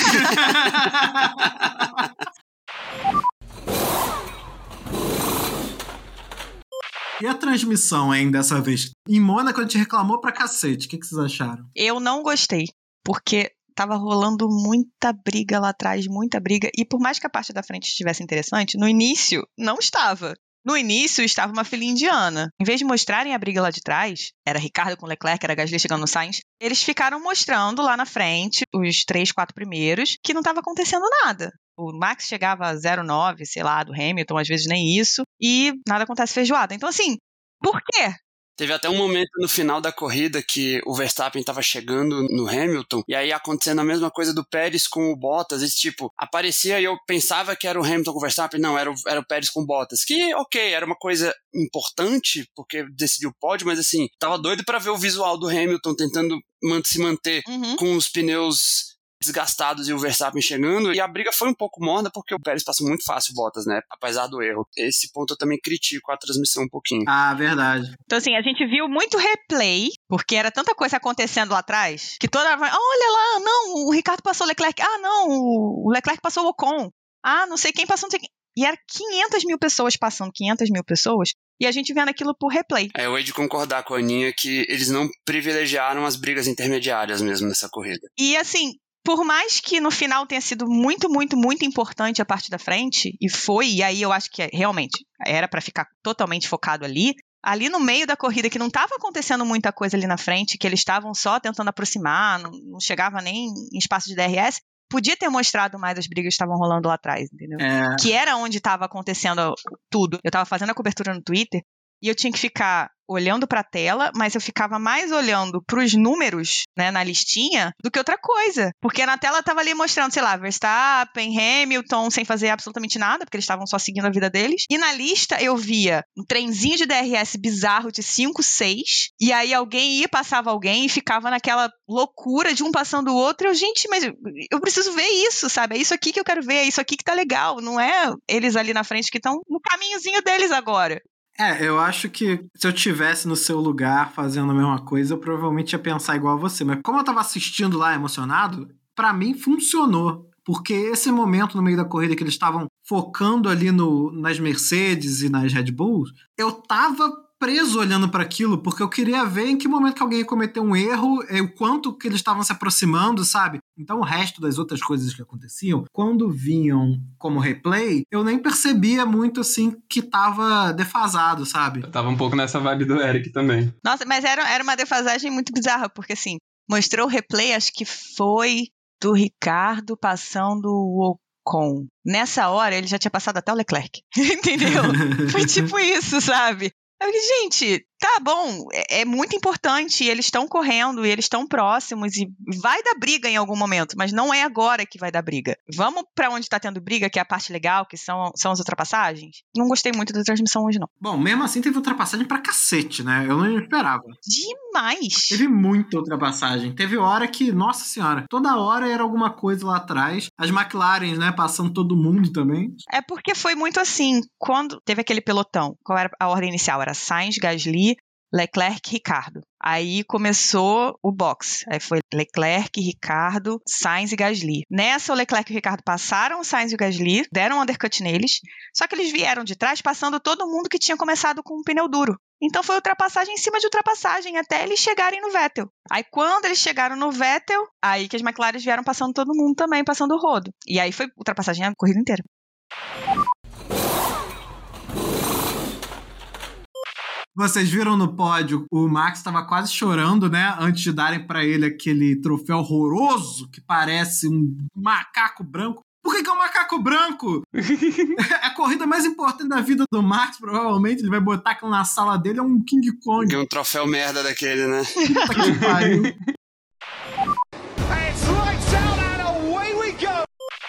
E a transmissão, hein, dessa vez? Em Mônaco a gente reclamou pra cacete. O que, que vocês acharam? Eu não gostei, porque tava rolando muita briga lá atrás, muita briga. E por mais que a parte da frente estivesse interessante, no início não estava. No início estava uma filha indiana. Em vez de mostrarem a briga lá de trás, era Ricardo com Leclerc, era Gasly chegando no Sainz, eles ficaram mostrando lá na frente, os três, quatro primeiros, que não estava acontecendo nada. O Max chegava a 0,9, sei lá, do Hamilton, às vezes nem isso, e nada acontece feijoada. Então, assim, por quê? Teve até um momento no final da corrida que o Verstappen estava chegando no Hamilton, e aí acontecendo a mesma coisa do Pérez com o Bottas, esse tipo, aparecia e eu pensava que era o Hamilton com o Verstappen, não, era o, era o Pérez com o Bottas, que ok, era uma coisa importante, porque decidiu o pódio, mas assim, tava doido para ver o visual do Hamilton tentando se manter Uhum. com os pneus desgastados e o Verstappen chegando, e a briga foi um pouco morna porque o Pérez passou muito fácil Bottas, né? Apesar do erro. Esse ponto eu também critico a transmissão um pouquinho. Ah, verdade. Então, assim, a gente viu muito replay, porque era tanta coisa acontecendo lá atrás, que toda hora vai, olha lá, não, o Ricardo passou o Leclerc, ah, não, o Leclerc passou o Ocon, ah, não sei quem passou, não sei quem. E era 500 mil pessoas passando, 500 mil pessoas, e a gente vendo aquilo por replay. É, eu hei de concordar com a Aninha que eles não privilegiaram as brigas intermediárias mesmo nessa corrida. E assim, por mais que no final tenha sido muito, muito, muito importante a parte da frente, e foi, e aí eu acho que é, realmente era para ficar totalmente focado ali, ali no meio da corrida, que não estava acontecendo muita coisa ali na frente, que eles estavam só tentando aproximar, não, não, chegava nem em espaço de DRS, podia ter mostrado mais as brigas que estavam rolando lá atrás, entendeu? É... Que era onde estava acontecendo tudo. Eu estava fazendo a cobertura no Twitter e eu tinha que ficar olhando para a tela, mas eu ficava mais olhando para os números, né, na listinha, do que outra coisa. Porque na tela tava ali mostrando, sei lá, Verstappen, Hamilton, sem fazer absolutamente nada, porque eles estavam só seguindo a vida deles. E na lista eu via um trenzinho de DRS bizarro de 5, 6, e aí alguém ia, passava alguém e ficava naquela loucura de um passando o outro. Eu, gente, mas eu preciso ver isso, sabe? É isso aqui que eu quero ver, é isso aqui que tá legal. Não é eles ali na frente que estão no caminhozinho deles agora. É, eu acho que se eu tivesse no seu lugar fazendo a mesma coisa, eu provavelmente ia pensar igual a você. Mas como eu tava assistindo lá emocionado, para mim funcionou. Porque esse momento no meio da corrida que eles estavam focando ali no, nas Mercedes e nas Red Bulls, eu tava preso olhando para aquilo, porque eu queria ver em que momento que alguém ia cometer um erro, e o quanto que eles estavam se aproximando, sabe? Então o resto das outras coisas que aconteciam, quando vinham como replay, eu nem percebia muito assim que tava defasado, sabe? Eu tava um pouco nessa vibe do Eric também. Nossa, mas era, era uma defasagem muito bizarra, porque assim, mostrou o replay, acho que foi do Ricardo passando o Ocon. Nessa hora, ele já tinha passado até o Leclerc. *laughs* Entendeu? Foi tipo *laughs* isso, sabe? Eu falei, gente, tá bom, é, é muito importante, eles estão correndo e eles estão próximos e vai dar briga em algum momento, mas não é agora que vai dar briga. Vamos para onde tá tendo briga, que é a parte legal, que são, são as ultrapassagens? Não gostei muito da transmissão hoje, não. Bom, mesmo assim teve ultrapassagem pra cacete, né? Eu não esperava. Demais! Teve muita ultrapassagem. Teve hora que, nossa senhora, toda hora era alguma coisa lá atrás. As McLaren, né, passando todo mundo também. É porque foi muito assim, quando teve aquele pelotão, qual era a ordem inicial? Era Sainz, Gasly, Leclerc, Ricardo. Aí começou o box. Aí foi Leclerc, Ricardo, Sainz e Gasly. Nessa, o Leclerc e o Ricardo passaram o Sainz e o Gasly, deram um undercut neles, só que eles vieram de trás passando todo mundo que tinha começado com um pneu duro. Então foi ultrapassagem em cima de ultrapassagem até eles chegarem no Vettel. Aí quando eles chegaram no Vettel, aí que as McLaren vieram passando todo mundo também, passando o rodo. E aí foi ultrapassagem a corrida inteira. Vocês viram no pódio, o Max estava quase chorando, né? Antes de darem para ele aquele troféu horroroso que parece um macaco branco. Por que, que é um macaco branco? *laughs* é a corrida mais importante da vida do Max, provavelmente. Ele vai botar aquilo na sala dele, é um King Kong. Ganhou um troféu merda daquele, né? Puta que *laughs* pariu.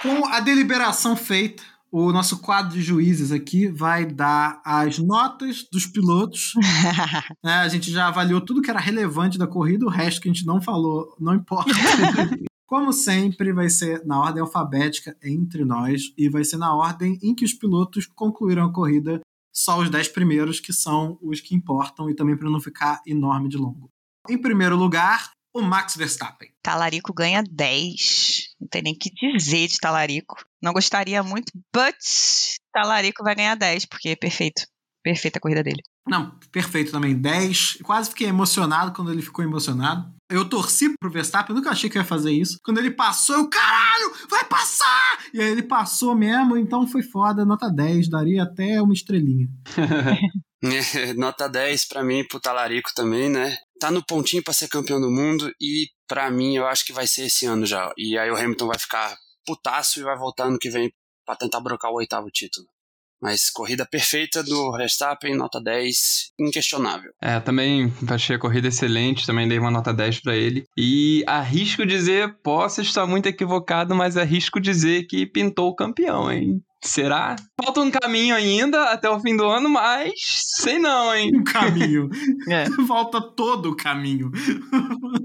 Com a deliberação feita, o nosso quadro de juízes aqui vai dar as notas dos pilotos. *laughs* né? A gente já avaliou tudo que era relevante da corrida, o resto que a gente não falou não importa. *laughs* Como sempre, vai ser na ordem alfabética entre nós e vai ser na ordem em que os pilotos concluíram a corrida, só os 10 primeiros que são os que importam e também para não ficar enorme de longo. Em primeiro lugar, o Max Verstappen. Talarico ganha 10. Não tem nem o que dizer de Talarico. Não gostaria muito, but Talarico vai ganhar 10, porque é perfeito. Perfeita a corrida dele. Não, perfeito também. 10. Quase fiquei emocionado quando ele ficou emocionado. Eu torci pro Verstappen, eu nunca achei que ia fazer isso. Quando ele passou, eu, caralho, vai passar! E aí ele passou mesmo, então foi foda, nota 10, daria até uma estrelinha. *laughs* *laughs* Nota 10 para mim, pro Talarico também, né? Tá no pontinho para ser campeão do mundo e para mim eu acho que vai ser esse ano já. E aí o Hamilton vai ficar putaço e vai voltar ano que vem para tentar brocar o oitavo título. Mas corrida perfeita do Verstappen, nota 10, inquestionável. É, também achei a corrida excelente, também dei uma nota 10 para ele. E arrisco dizer, posso estar muito equivocado, mas arrisco dizer que pintou o campeão, hein? Será? Falta um caminho ainda até o fim do ano, mas sei não, hein? Um caminho. É. *laughs* Volta todo o caminho.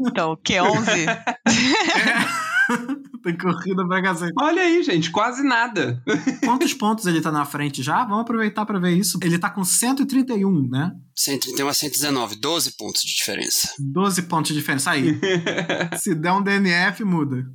Então, Q11. *laughs* É. Tem corrida pra cacete. Olha aí, gente, quase nada. Quantos *laughs* pontos ele tá na frente já? Vamos aproveitar pra ver isso. Ele tá com 131, né? 131 a 119, 12 pontos de diferença. 12 pontos de diferença. Aí. Se der um DNF, muda.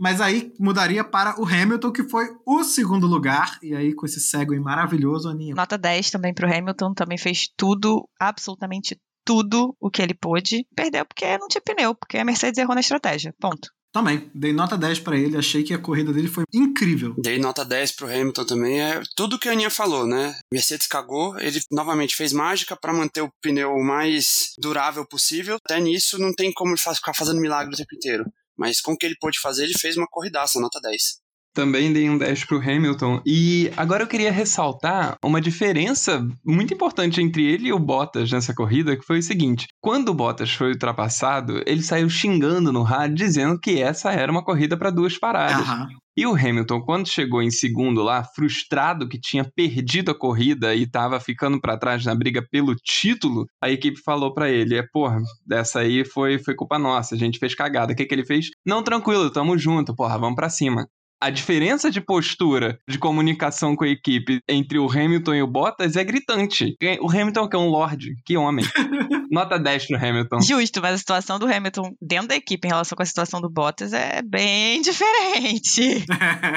Mas aí mudaria para o Hamilton, que foi o segundo lugar. E aí, com esse segue maravilhoso, Aninha. Nota 10 também pro Hamilton, também fez tudo, absolutamente tudo o que ele pôde. Perdeu porque não tinha pneu, porque a Mercedes errou na estratégia. Ponto. Também, dei nota 10 pra ele, achei que a corrida dele foi incrível. Dei nota 10 pro Hamilton também. É tudo que a Aninha falou, né? Mercedes cagou, ele novamente fez mágica para manter o pneu o mais durável possível. Até nisso não tem como ele ficar fazendo milagre o tempo inteiro. Mas com o que ele pôde fazer, ele fez uma corridaça, nota 10. Também dei um 10 pro Hamilton. E agora eu queria ressaltar uma diferença muito importante entre ele e o Bottas nessa corrida, que foi o seguinte: quando o Bottas foi ultrapassado, ele saiu xingando no rádio dizendo que essa era uma corrida para duas paradas. Aham. E o Hamilton, quando chegou em segundo lá, frustrado que tinha perdido a corrida e tava ficando para trás na briga pelo título, a equipe falou para ele: é, porra, dessa aí foi, foi culpa nossa, a gente fez cagada. O que, que ele fez? Não, tranquilo, tamo junto, porra, vamos pra cima. A diferença de postura de comunicação com a equipe entre o Hamilton e o Bottas é gritante. O Hamilton que é um lord, que homem. *laughs* Nota 10 pro Hamilton. Justo, mas a situação do Hamilton dentro da equipe em relação com a situação do Bottas é bem *laughs* diferente.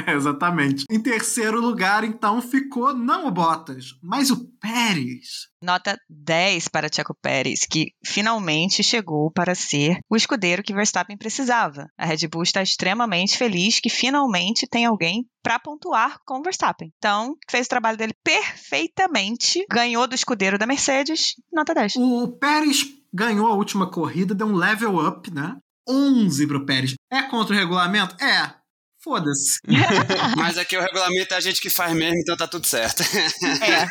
É, *laughs* exatamente. Em terceiro lugar, então, ficou não o Bottas, mas o Pérez. Nota 10 para Checo Pérez, que finalmente chegou para ser o escudeiro que Verstappen precisava. A Red Bull está extremamente feliz que finalmente tem alguém para pontuar com o Verstappen. Então, fez o trabalho dele perfeitamente, ganhou do escudeiro da Mercedes, nota 10. O Pérez ganhou a última corrida, deu um level up, né? 11 pro Pérez. É contra o regulamento? É. Foda-se. *laughs* Mas aqui o regulamento é a gente que faz mesmo, então tá tudo certo. É.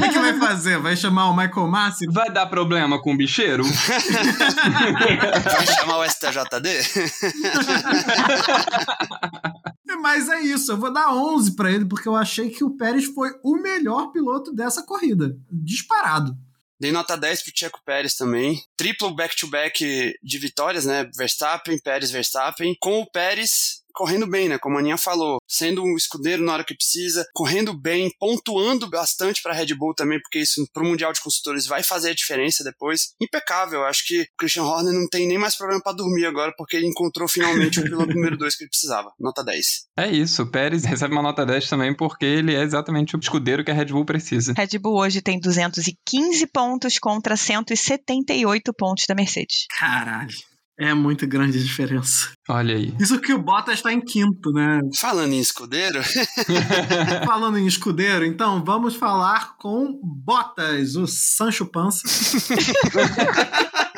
*laughs* O que, vai fazer? Vai chamar o Michael Massi? Vai dar problema com o bicheiro? *laughs* Vai chamar o STJD? Mas é isso, eu vou dar 11 pra ele, porque eu achei que o Pérez foi o melhor piloto dessa corrida. Disparado. Dei nota 10 pro Checo Pérez também. Triplo back-to-back de vitórias, né? Verstappen, Pérez, Verstappen. Com o Pérez correndo bem, né? Como a Aninha falou, sendo um escudeiro na hora que precisa, correndo bem, pontuando bastante para Red Bull também, porque isso pro Mundial de Construtores vai fazer a diferença depois. Impecável, acho que o Christian Horner não tem nem mais problema para dormir agora, porque ele encontrou finalmente o piloto *laughs* número 2 que ele precisava. Nota 10. É isso, o Pérez *laughs* recebe uma nota 10 também porque ele é exatamente o escudeiro que a Red Bull precisa. Red Bull hoje tem 215 pontos contra 178 pontos da Mercedes. Caralho. É muito grande a diferença. Olha aí. Isso que o Bottas está em quinto, né? Falando em escudeiro, *laughs* *laughs* Falando em escudeiro, então vamos falar com Bottas, o Sancho Pança. *laughs*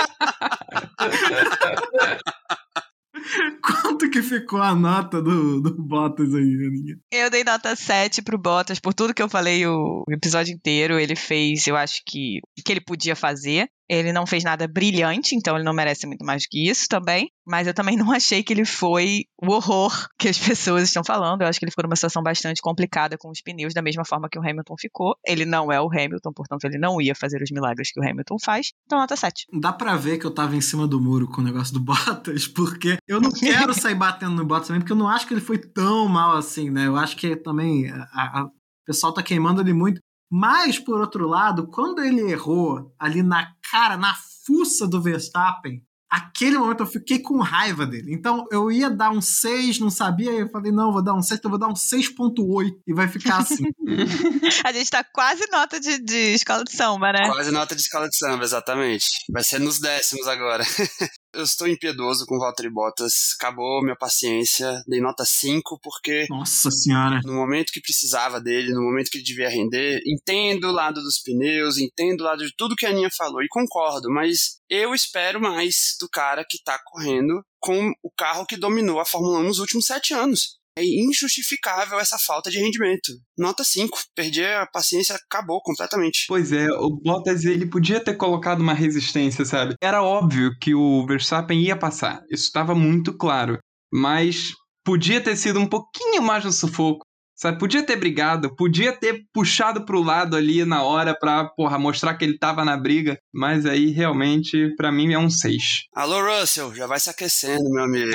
Quanto que ficou a nota do, do Bottas aí, Aninha? Eu dei nota 7 pro Bottas por tudo que eu falei o episódio inteiro. Ele fez, eu acho que o que ele podia fazer. Ele não fez nada brilhante, então ele não merece muito mais que isso também. Mas eu também *laughs* não achei que ele foi o horror que as pessoas estão falando. Eu acho que ele ficou numa situação bastante complicada com os pneus, da mesma forma que o Hamilton ficou. Ele não é o Hamilton, portanto, ele não ia fazer os milagres que o Hamilton faz. Então, nota 7. Dá pra ver que eu tava em cima do muro com o negócio do *laughs* Bottas, porque eu não quero sair batendo no Bottas também, porque eu não acho que ele foi tão mal assim, né? Eu acho que também a- a- o pessoal tá queimando ele muito. Mas, por outro lado, quando ele errou ali na cara, na fuça do Verstappen, aquele momento eu fiquei com raiva dele. Então eu ia dar um 6, não sabia, aí eu falei, não, vou dar um 6, então vou dar um 6.8 e vai ficar assim. *laughs* A gente tá quase nota de, de escola de samba, né? quase nota de escola de samba, exatamente. Vai ser nos décimos agora. *laughs* Eu estou impiedoso com o Valtteri Bottas. Acabou minha paciência. Dei nota 5 porque Nossa senhora. no momento que precisava dele, no momento que ele devia render, entendo o lado dos pneus, entendo o lado de tudo que a Aninha falou e concordo, mas eu espero mais do cara que tá correndo com o carro que dominou a Fórmula 1 nos últimos sete anos. É injustificável essa falta de rendimento. Nota 5. Perdi a paciência, acabou completamente. Pois é, o Bottas ele podia ter colocado uma resistência, sabe? Era óbvio que o Verstappen ia passar, isso estava muito claro, mas podia ter sido um pouquinho mais no sufoco. Sabe, podia ter brigado, podia ter puxado pro lado ali na hora pra, porra, mostrar que ele tava na briga, mas aí realmente, pra mim, é um 6. Alô, Russell, já vai se aquecendo, meu amigo. *laughs*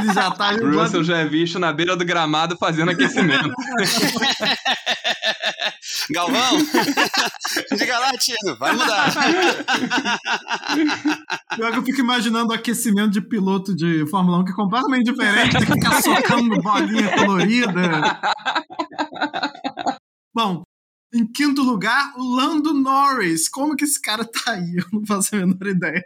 ele já tá O Russell já é visto na beira do gramado fazendo aquecimento. *laughs* Galvão, *laughs* diga lá, Tino, vai mudar. Pior que eu fico imaginando o aquecimento de piloto de Fórmula 1 que é completamente diferente, tem que ficar socando bolinha colorida. Bom, em quinto lugar, o Lando Norris. Como que esse cara tá aí? Eu não faço a menor ideia.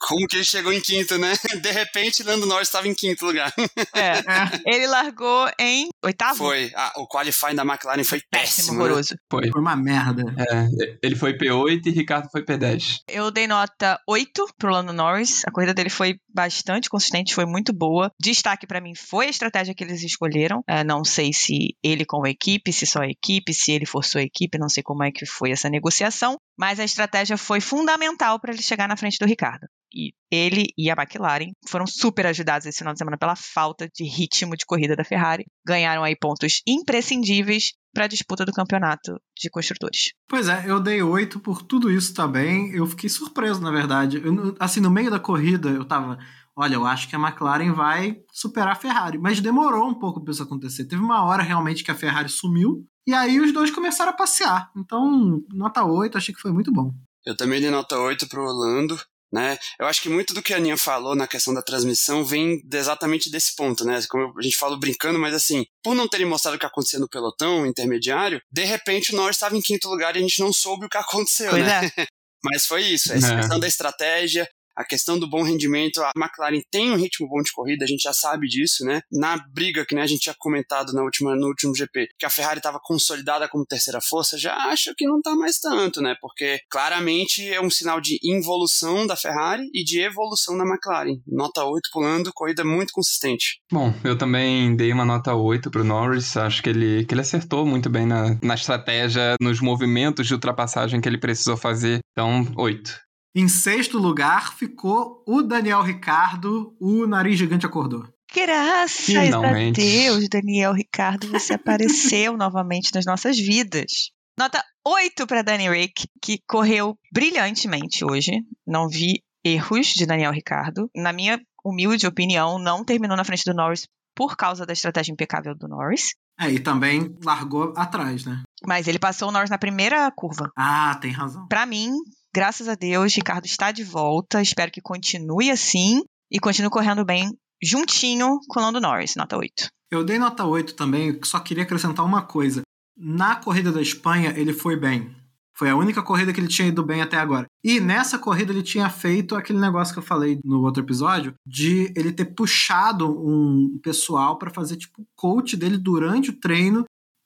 Como que ele chegou em quinto, né? De repente, Lando Norris estava em quinto lugar. É. É, Ele largou em oitavo? Foi. Ah, o qualifying da McLaren foi Péssimo, péssimo. né? horroroso. Foi. foi uma merda. É, ele foi P8 e Ricardo foi P10. Eu dei nota 8 pro Lando Norris. A corrida dele foi bastante consistente, foi muito boa. Destaque pra mim foi a estratégia que eles escolheram. É, não sei se ele com a equipe, se só a equipe, se ele forçou a equipe, não sei como é que foi essa negociação. Mas a estratégia foi fundamental para ele chegar na frente do Ricardo. E ele e a McLaren foram super ajudados esse final de semana pela falta de ritmo de corrida da Ferrari. Ganharam aí pontos imprescindíveis para a disputa do campeonato de construtores. Pois é, eu dei oito por tudo isso também. Eu fiquei surpreso, na verdade. Eu assim, no meio da corrida, eu tava. Olha, eu acho que a McLaren vai superar a Ferrari. Mas demorou um pouco pra isso acontecer. Teve uma hora realmente que a Ferrari sumiu. E aí os dois começaram a passear. Então, nota 8, achei que foi muito bom. Eu também dei nota 8 pro Orlando. Né? Eu acho que muito do que a Aninha falou na questão da transmissão vem exatamente desse ponto, né? Como a gente falou brincando, mas assim, por não terem mostrado o que acontecia no pelotão intermediário, de repente o Norris estava em quinto lugar e a gente não soube o que aconteceu, Pois né? é. *laughs* Mas foi isso, essa É. questão da estratégia, a questão do bom rendimento. A McLaren tem um ritmo bom de corrida, a gente já sabe disso, né? Na briga que né, a gente tinha comentado na última, no último GP, que a Ferrari estava consolidada como terceira força, já acho que não tá mais tanto, né? Porque claramente é um sinal de involução da Ferrari e de evolução da McLaren. Nota 8 pulando, corrida muito consistente. Bom, eu também dei uma nota 8 pro Norris. Acho que ele, que ele acertou muito bem na, na estratégia, nos movimentos de ultrapassagem que ele precisou fazer. Então, 8. Em sexto lugar ficou o Daniel Ricardo, o nariz gigante acordou. Graças Finalmente. a Deus, Daniel Ricardo, você *laughs* apareceu novamente nas nossas vidas. Nota 8 para Dani Rick, que correu brilhantemente hoje. Não vi erros de Daniel Ricardo. Na minha humilde opinião, não terminou na frente do Norris por causa da estratégia impecável do Norris. É, e também largou atrás, né? Mas ele passou o Norris na primeira curva. Ah, tem razão. Para mim, graças a Deus, Ricardo está de volta. Espero que continue assim e continue correndo bem juntinho com o Lando Norris, nota 8. Eu dei nota 8 também, só queria acrescentar uma coisa. Na corrida da Espanha, ele foi bem. Foi a única corrida que ele tinha ido bem até agora. E nessa corrida ele tinha feito aquele negócio que eu falei no outro episódio, de ele ter puxado um pessoal para fazer tipo coach dele durante o treino,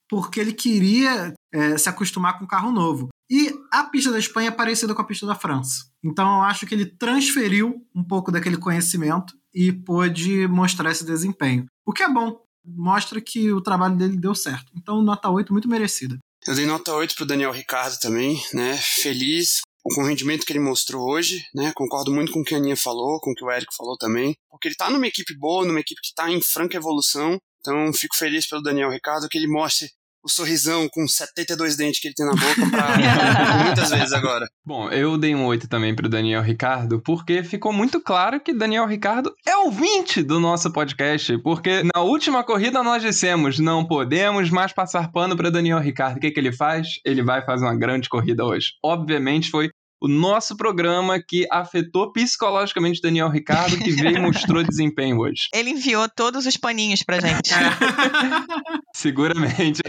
porque ele queria é, se acostumar com um carro novo. E a pista da Espanha é parecida com a pista da França. Então eu acho que ele transferiu um pouco daquele conhecimento e pôde mostrar esse desempenho. O que é bom, mostra que o trabalho dele deu certo. Então, nota 8 muito merecida. Eu dei nota 8 pro Daniel Ricardo também, né? Feliz com o rendimento que ele mostrou hoje, né? Concordo muito com o que a Aninha falou, com o que o Eric falou também. Porque ele tá numa equipe boa, numa equipe que tá em franca evolução. Então, fico feliz pelo Daniel Ricardo que ele mostre o sorrisão com 72 dentes que ele tem na boca pra *laughs* muitas vezes agora. Bom, eu dei um 8 também pro Daniel Ricardo, porque ficou muito claro que Daniel Ricardo é o 20 do nosso podcast, porque na última corrida nós dissemos, não podemos mais passar pano para Daniel Ricardo. O que, que ele faz? Ele vai fazer uma grande corrida hoje. Obviamente foi o nosso programa que afetou psicologicamente Daniel Ricardo, que veio e *laughs* mostrou desempenho hoje. Ele enviou todos os paninhos pra gente. *laughs* *laughs* Seguramente.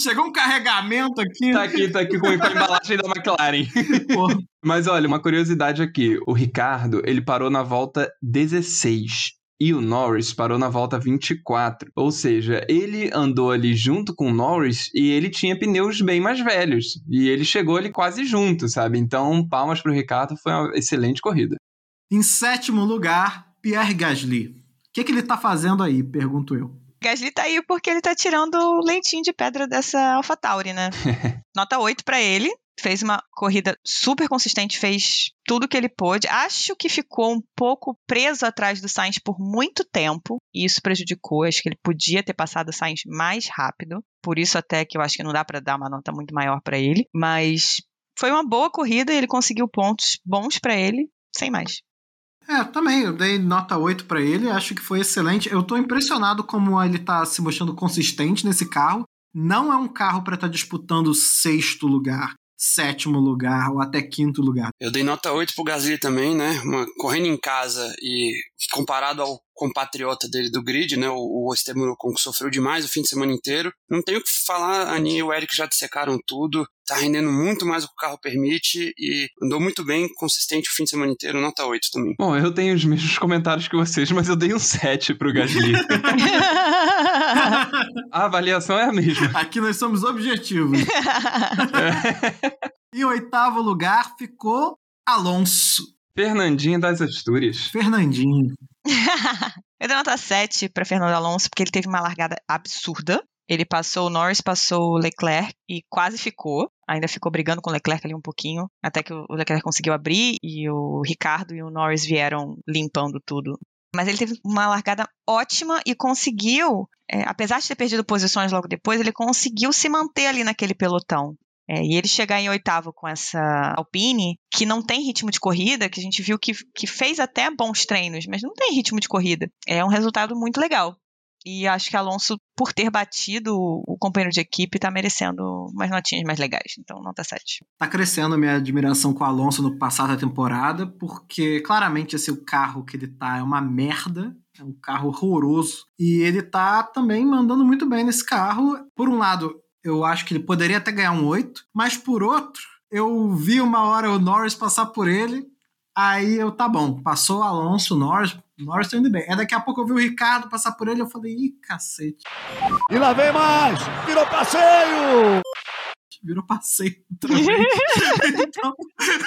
Chegou um carregamento aqui. Tá aqui, tá aqui com a embalagem da McLaren. Porra. Mas olha, uma curiosidade aqui. O Ricardo, ele parou na volta 16 e o Norris parou na volta 24. Ou seja, ele andou ali junto com o Norris e ele tinha pneus bem mais velhos. E ele chegou ali quase junto, sabe? Então, palmas para o Ricardo, foi uma excelente corrida. Em sétimo lugar, Pierre Gasly. O que, que ele tá fazendo aí? Pergunto eu. Gasly tá aí porque ele tá tirando leitinho de pedra dessa AlphaTauri, né? *laughs* Nota 8 para ele fez uma corrida super consistente, fez tudo que ele pôde. Acho que ficou um pouco preso atrás do Sainz por muito tempo, e isso prejudicou. Acho que ele podia ter passado o Sainz mais rápido. Por isso até que eu acho que não dá para dar uma nota muito maior para ele, mas foi uma boa corrida e ele conseguiu pontos bons para ele, sem mais. É, também, eu dei nota 8 para ele, acho que foi excelente. Eu tô impressionado como ele tá se mostrando consistente nesse carro. Não é um carro para estar tá disputando sexto lugar sétimo lugar ou até quinto lugar. Eu dei nota 8 pro Gasly também, né? Uma, correndo em casa e comparado ao compatriota dele do grid, né? O, o Esteban Ocon que sofreu demais o fim de semana inteiro. Não tenho o que falar, a Aninha e o Eric já dissecaram tudo. Tá rendendo muito mais do que o carro permite e andou muito bem, consistente o fim de semana inteiro, nota 8 também. Bom, eu tenho os mesmos comentários que vocês, mas eu dei um 7 pro Gasly. *laughs* a avaliação é a mesma. Aqui nós somos objetivos. *laughs* em oitavo lugar ficou Alonso. Fernandinho das Astúrias. Fernandinho. *laughs* eu dei nota 7 para Fernando Alonso porque ele teve uma largada absurda. Ele passou o Norris, passou o Leclerc e quase ficou. Ainda ficou brigando com o Leclerc ali um pouquinho, até que o Leclerc conseguiu abrir e o Ricardo e o Norris vieram limpando tudo. Mas ele teve uma largada ótima e conseguiu, é, apesar de ter perdido posições logo depois, ele conseguiu se manter ali naquele pelotão. É, e ele chegar em oitavo com essa Alpine, que não tem ritmo de corrida, que a gente viu que, que fez até bons treinos, mas não tem ritmo de corrida. É um resultado muito legal. E acho que Alonso, por ter batido o companheiro de equipe, tá merecendo umas notinhas mais legais. Então, nota 7. Tá crescendo a minha admiração com o Alonso no passado da temporada, porque claramente esse o carro que ele tá é uma merda. É um carro horroroso. E ele tá também mandando muito bem nesse carro. Por um lado, eu acho que ele poderia até ganhar um 8, mas por outro, eu vi uma hora o Norris passar por ele, aí eu, tá bom, passou o Alonso, o Norris, Norris tá indo bem. É daqui a pouco eu vi o Ricardo passar por ele, eu falei, ih, cacete. E lá vem mais! Virou passeio! Virou passeio *laughs* então,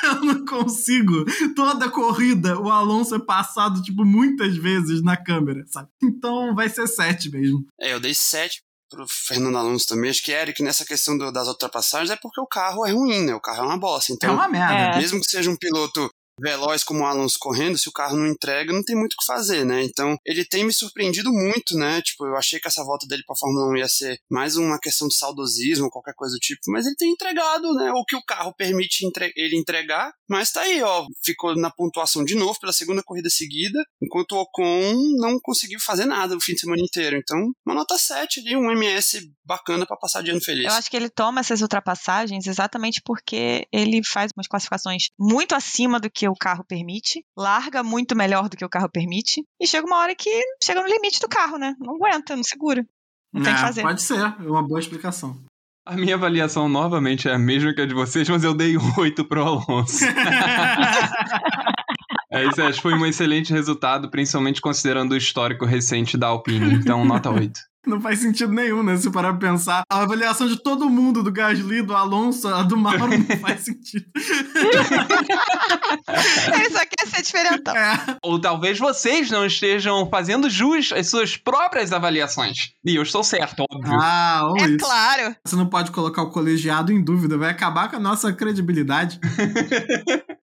eu não consigo. Toda corrida, o Alonso é passado, tipo, muitas vezes na câmera, sabe? Então vai ser 7 mesmo. É, eu dei 7 pro Fernando Alonso também. Acho que Eric, nessa questão do, das ultrapassagens, é porque o carro é ruim, né? O carro é uma bosta. Então, é uma merda. Mesmo que seja um piloto veloz como o Alonso correndo, se o carro não entrega, não tem muito o que fazer, né? Então, ele tem me surpreendido muito, né? Tipo, eu achei que essa volta dele pra Fórmula 1 ia ser mais uma questão de saudosismo, qualquer coisa do tipo, mas ele tem entregado, né? O que o carro permite entre ele entregar, mas tá aí, ó, ficou na pontuação de novo pela segunda corrida seguida, enquanto o Ocon não conseguiu fazer nada o fim de semana inteiro. Então, uma nota 7 ali, um MS bacana para passar de ano feliz. Eu acho que ele toma essas ultrapassagens exatamente porque ele faz umas classificações muito acima do que o carro permite, larga muito melhor do que o carro permite, e chega uma hora que chega no limite do carro, né? Não aguenta, não segura. Não tem o que É, fazer. Pode ser, é uma boa explicação. A minha avaliação novamente é a mesma que a de vocês, mas eu dei 8 pro Alonso. *laughs* É isso, acho que foi um excelente resultado, principalmente considerando o histórico recente da Alpine. Então, nota 8. Não faz sentido nenhum, né? Se parar pra pensar. A avaliação de todo mundo, do Gasly, do Alonso, a do Mauro, não *laughs* faz sentido. Ele só quer ser diferentão. É. Ou talvez vocês não estejam fazendo jus às suas próprias avaliações. E eu estou certo, óbvio. Ah, ou É isso. claro. Você não pode colocar o colegiado em dúvida, vai acabar com a nossa credibilidade. *laughs*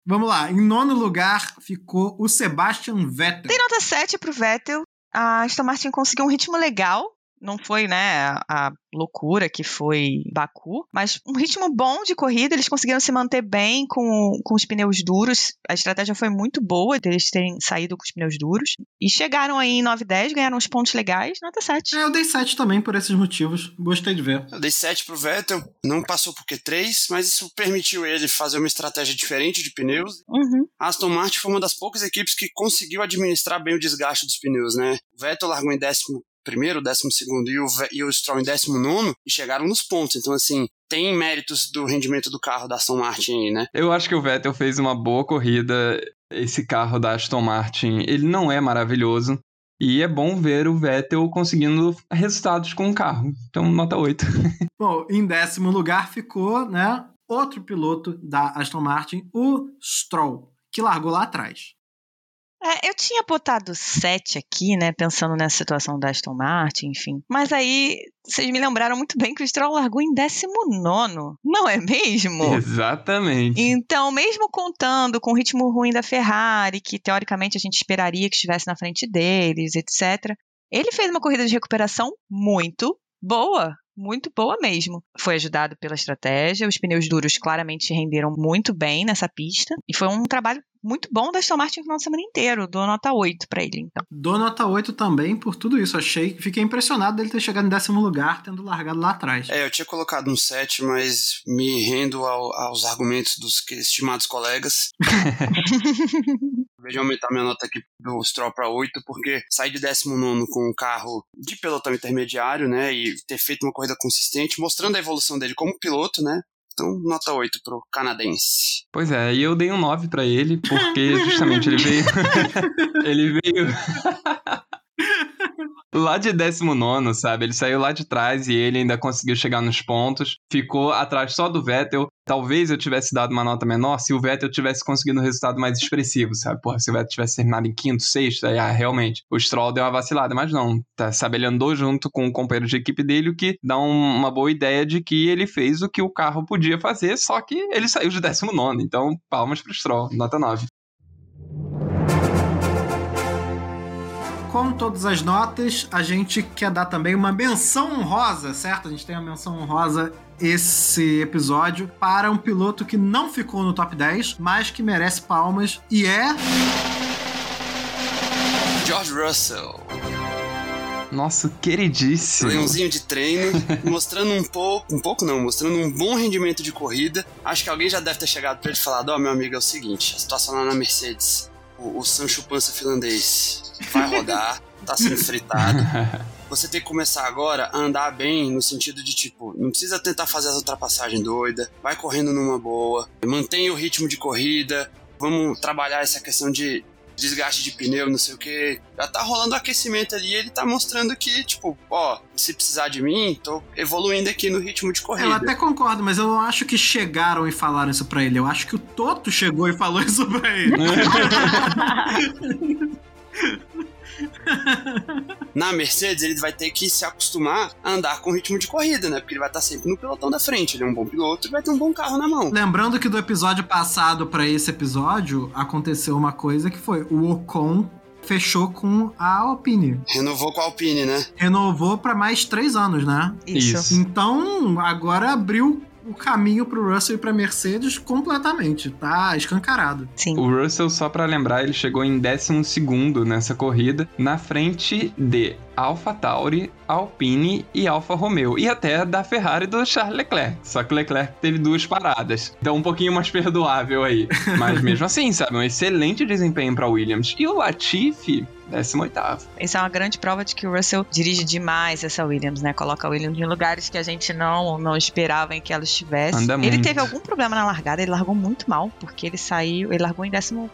Vamos lá, em nono lugar ficou o Sebastian Vettel. Tem nota 7 pro Vettel. A Aston Martin conseguiu um ritmo legal. Não foi, né, a, loucura que foi Baku, mas um ritmo bom de corrida. Eles conseguiram se manter bem com, com os pneus duros. A estratégia foi muito boa deles terem saído com os pneus duros. E chegaram aí em 9 10, ganharam uns pontos legais. Nota 7. É, eu dei 7 também por esses motivos. Gostei de ver. Eu dei 7 pro Vettel, não passou por Q3, mas isso permitiu ele fazer uma estratégia diferente de pneus. Uhum. A Aston Martin foi uma das poucas equipes que conseguiu administrar bem o desgaste dos pneus, né? O Vettel largou em décimo primeiro, décimo segundo e o, e o Stroll em décimo nono e chegaram nos pontos. Então, assim, tem méritos do rendimento do carro da Aston Martin aí, né? Eu acho que o Vettel fez uma boa corrida. Esse carro da Aston Martin, ele não é maravilhoso. E é bom ver o Vettel conseguindo resultados com o carro. Então, nota 8. *laughs* Bom, em décimo lugar ficou, né, outro piloto da Aston Martin, o Stroll, que largou lá atrás. É, eu tinha botado 7 aqui, né, pensando nessa situação da Aston Martin, enfim. Mas aí, vocês me lembraram muito bem que o Stroll largou em 19, não é mesmo? Exatamente. Então, mesmo contando com o ritmo ruim da Ferrari, que teoricamente a gente esperaria que estivesse na frente deles, etc., ele fez uma corrida de recuperação muito boa. Muito boa mesmo. Foi ajudado pela estratégia, os pneus duros claramente renderam muito bem nessa pista. E foi um trabalho muito bom da Aston Martin no final de semana inteiro. Dou nota 8 pra ele, então. Dou nota 8 também por tudo isso. Achei, fiquei impressionado dele ter chegado em décimo lugar, tendo largado lá atrás. É, eu tinha colocado um 7, mas me rendo ao- aos argumentos dos estimados colegas. *laughs* Veja aumentar minha nota aqui do Stroll para 8, porque sair de 19 com um carro de pelotão intermediário, né, e ter feito uma corrida consistente, mostrando a evolução dele como piloto, né. Então, nota 8 pro canadense. Pois é, e eu dei um 9 pra ele, porque *laughs* justamente ele veio. *laughs* ele veio. *laughs* lá de 19, sabe? Ele saiu lá de trás e ele ainda conseguiu chegar nos pontos. Ficou atrás só do Vettel. Talvez eu tivesse dado uma nota menor se o Vettel tivesse conseguido um resultado mais expressivo, sabe? Porra, se o Vettel tivesse terminado em quinto, sexto, aí ah, realmente o Stroll deu uma vacilada, mas não. Tá, sabe? Ele andou junto com o companheiro de equipe dele, o que dá um- uma boa ideia de que ele fez o que o carro podia fazer, só que ele saiu de 19. Então, palmas pro Stroll, nota 9. Com todas as notas, a gente quer dar também uma menção honrosa, certo? A gente tem uma menção honrosa esse episódio para um piloto que não ficou no top 10, mas que merece palmas e é George Russell, Nosso queridíssimo. leãozinho de treino, *laughs* mostrando um pouco, um pouco não, mostrando um bom rendimento de corrida. Acho que alguém já deve ter chegado pra ele e falado: Ó, meu amigo, é o seguinte, a situação lá na Mercedes, o, o Sancho Pança finlandês vai rodar, tá sendo fritado. *laughs* Você tem que começar agora a andar bem no sentido de tipo, não precisa tentar fazer as ultrapassagens doidas, vai correndo numa boa, mantenha o ritmo de corrida, vamos trabalhar essa questão de desgaste de pneu, não sei o que. Já tá rolando o aquecimento ali, ele tá mostrando que, tipo, ó, se precisar de mim, tô evoluindo aqui no ritmo de Eu corrida. até concordo, mas eu não acho que chegaram e falaram isso pra ele. Eu acho que o Toto chegou e falou isso pra ele. *laughs* *laughs* *laughs* na Mercedes ele vai ter que se acostumar a andar com ritmo de corrida, né? Porque ele vai estar sempre no pelotão da frente. Ele é um bom piloto e vai ter um bom carro na mão. Lembrando que do episódio passado pra esse episódio, aconteceu uma coisa que foi o Ocon fechou com a Alpine. Renovou com a Alpine, né? Renovou pra mais três anos, né? Isso. Então, agora abriu o caminho pro Russell e pra Mercedes completamente. Tá escancarado. Sim. O Russell, só pra lembrar, ele chegou em 12 nessa corrida, na frente de Alpha Tauri, Alpine e Alfa Romeo. E até da Ferrari do Charles Leclerc. Só que o Leclerc teve duas paradas. Então um pouquinho mais *laughs* perdoável aí. Mas mesmo assim, sabe? Um excelente desempenho pra Williams. E o Latifi, 18 Isso é uma grande prova de que o Russell dirige demais essa Williams, né? Coloca a Williams em lugares que a gente não, não esperava em que ela estivesse. Anda ele muito. teve algum problema na largada, ele largou muito mal, porque ele saiu, ele largou em 14, não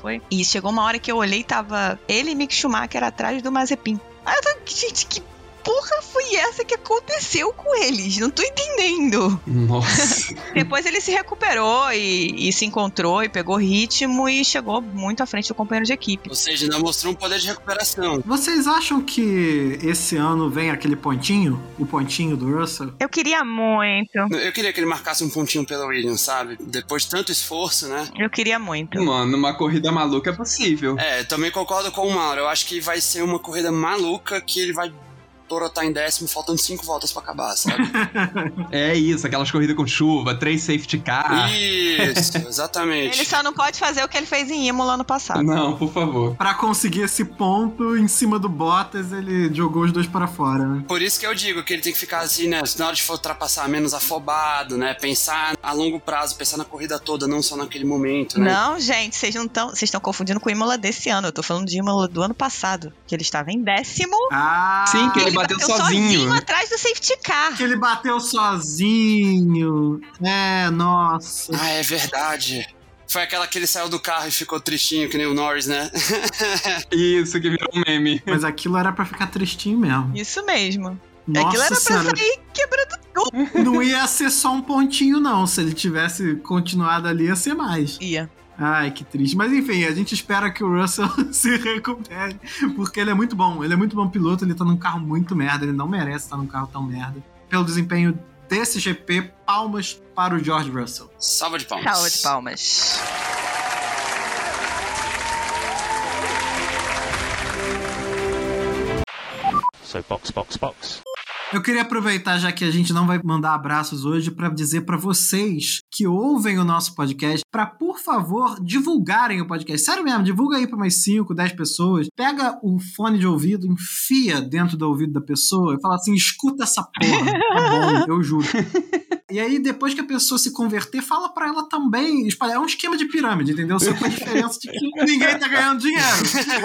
foi? E chegou uma hora que eu olhei e tava ele e Mick Schumacher atrás do Mazepin. Aí eu tô, gente, que porra foi essa que aconteceu com eles? Não tô entendendo. Nossa. *laughs* Depois ele se recuperou e, e se encontrou e pegou ritmo e chegou muito à frente do companheiro de equipe. Ou seja, ainda mostrou um poder de recuperação. Vocês acham que esse ano vem aquele pontinho? O pontinho do Russell? Eu queria muito. Eu queria que ele marcasse um pontinho pela Williams, sabe? Depois de tanto esforço, né? Eu queria muito. Mano, uma corrida maluca é possível. É, também concordo com o Mauro. Eu acho que vai ser uma corrida maluca que ele vai torotar em décimo, faltando cinco voltas pra acabar, sabe? *laughs* É isso, aquelas corridas com chuva, três safety car. Isso, *laughs* exatamente. Ele só não pode fazer o que ele fez em Imola ano passado. Não, por favor. Pra conseguir esse ponto em cima do Bottas, ele jogou os dois para fora, né? Por isso que eu digo que ele tem que ficar assim, né? Na hora de for ultrapassar, menos afobado, né? Pensar a longo prazo, pensar na corrida toda, não só naquele momento, né? Não, gente, vocês não estão. Vocês estão confundindo com o Imola desse ano. Eu tô falando de Imola do ano passado. Que ele estava em décimo. Ah! Sim, que ele bateu sozinho. atrás do safety car. Que ele bateu sozinho. É, nossa. Ah, é verdade. Foi aquela que ele saiu do carro e ficou tristinho, que nem o Norris, né? *laughs* Isso, que virou um meme. Mas aquilo era pra ficar tristinho mesmo. Isso mesmo. Nossa Aquilo era senhora. pra sair quebrando tudo. Não ia ser só um pontinho, não. Se ele tivesse continuado ali, ia ser mais. Ia. Ai, que triste. Mas enfim, a gente espera que o Russell *laughs* se recupere, porque ele é muito bom. Ele é muito bom piloto, ele tá num carro muito merda, ele não merece estar num carro tão merda. Pelo desempenho desse GP, palmas para o George Russell. Salva de palmas. Salva de palmas. So box, box, box. Eu queria aproveitar, já que a gente não vai mandar abraços hoje, para dizer para vocês que ouvem o nosso podcast, para por favor divulgarem o podcast. Sério mesmo, divulga aí para umas 5, 10 pessoas. Pega o fone de ouvido, enfia dentro do ouvido da pessoa e fala assim: escuta essa porra. É bom, eu juro. *laughs* E aí, depois que a pessoa se converter, fala pra ela também. espalhar. É um esquema de pirâmide, entendeu? Só com a diferença de que ninguém tá ganhando dinheiro.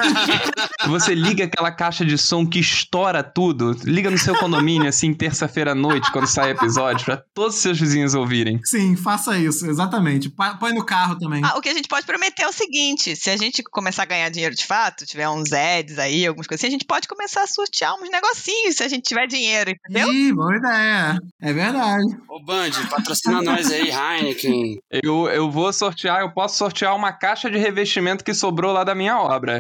*laughs* Você liga aquela caixa de som que estoura tudo, liga no seu condomínio, assim, terça-feira à noite, quando sai episódio, pra todos os seus vizinhos ouvirem. Sim, faça isso, exatamente. Põe no carro também. Ah, o que a gente pode prometer é o seguinte: se a gente começar a ganhar dinheiro de fato, tiver uns ads aí, algumas coisas assim, a gente pode começar a sortear uns negocinhos se a gente tiver dinheiro, entendeu? Ih, boa ideia. É verdade. Ô, Band, patrocina nós aí, Heineken. Eu, eu vou sortear, eu posso sortear uma caixa de revestimento que sobrou lá da minha obra.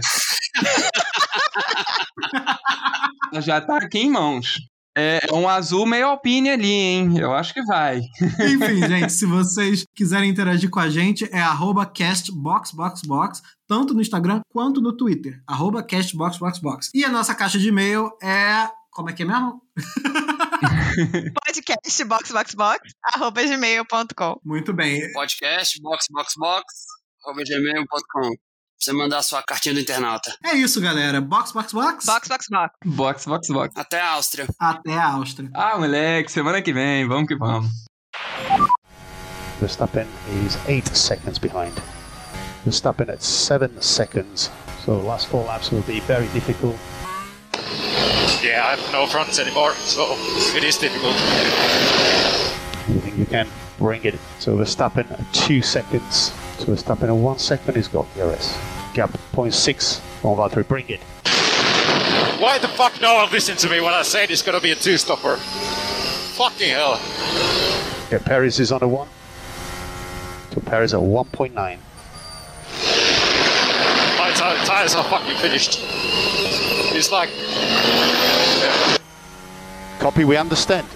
*laughs* Já tá aqui em mãos. É é um azul meio alpine ali, hein? Eu acho que vai. Enfim, *laughs* gente, se vocês quiserem interagir com a gente, é arroba castboxboxbox, tanto no Instagram quanto no Twitter. Arroba castboxboxbox. E a nossa caixa de e-mail é. Como é que é mesmo? *laughs* *laughs* Podcast boxboxbox, arroba gmail.com. Muito bem. Podcast, box, box, box, arroba gmail.com. Você mandar a sua cartinha do internauta. É isso, galera. Box, box, box. Boxboxbox. Box, box, box. Até a Áustria. Até a Áustria. Ah, moleque, semana que vem, vamos que vamos. Verstappen is 8 seconds behind. Verstappen at 7 seconds. So last four laps will be very difficult. Yeah, I have no fronts anymore, so it is difficult. You think you can bring it? So Verstappen at 2 seconds. So Verstappen at 1 second is got DRS. Gap 0.6 on Valtteri, bring it. Why the fuck no one listened to me when I said it's gonna be a two-stopper? Fucking hell. Okay, Paris is on a 1. So Paris at 1.9. Tires are fucking finished. It's like Copy, we understand.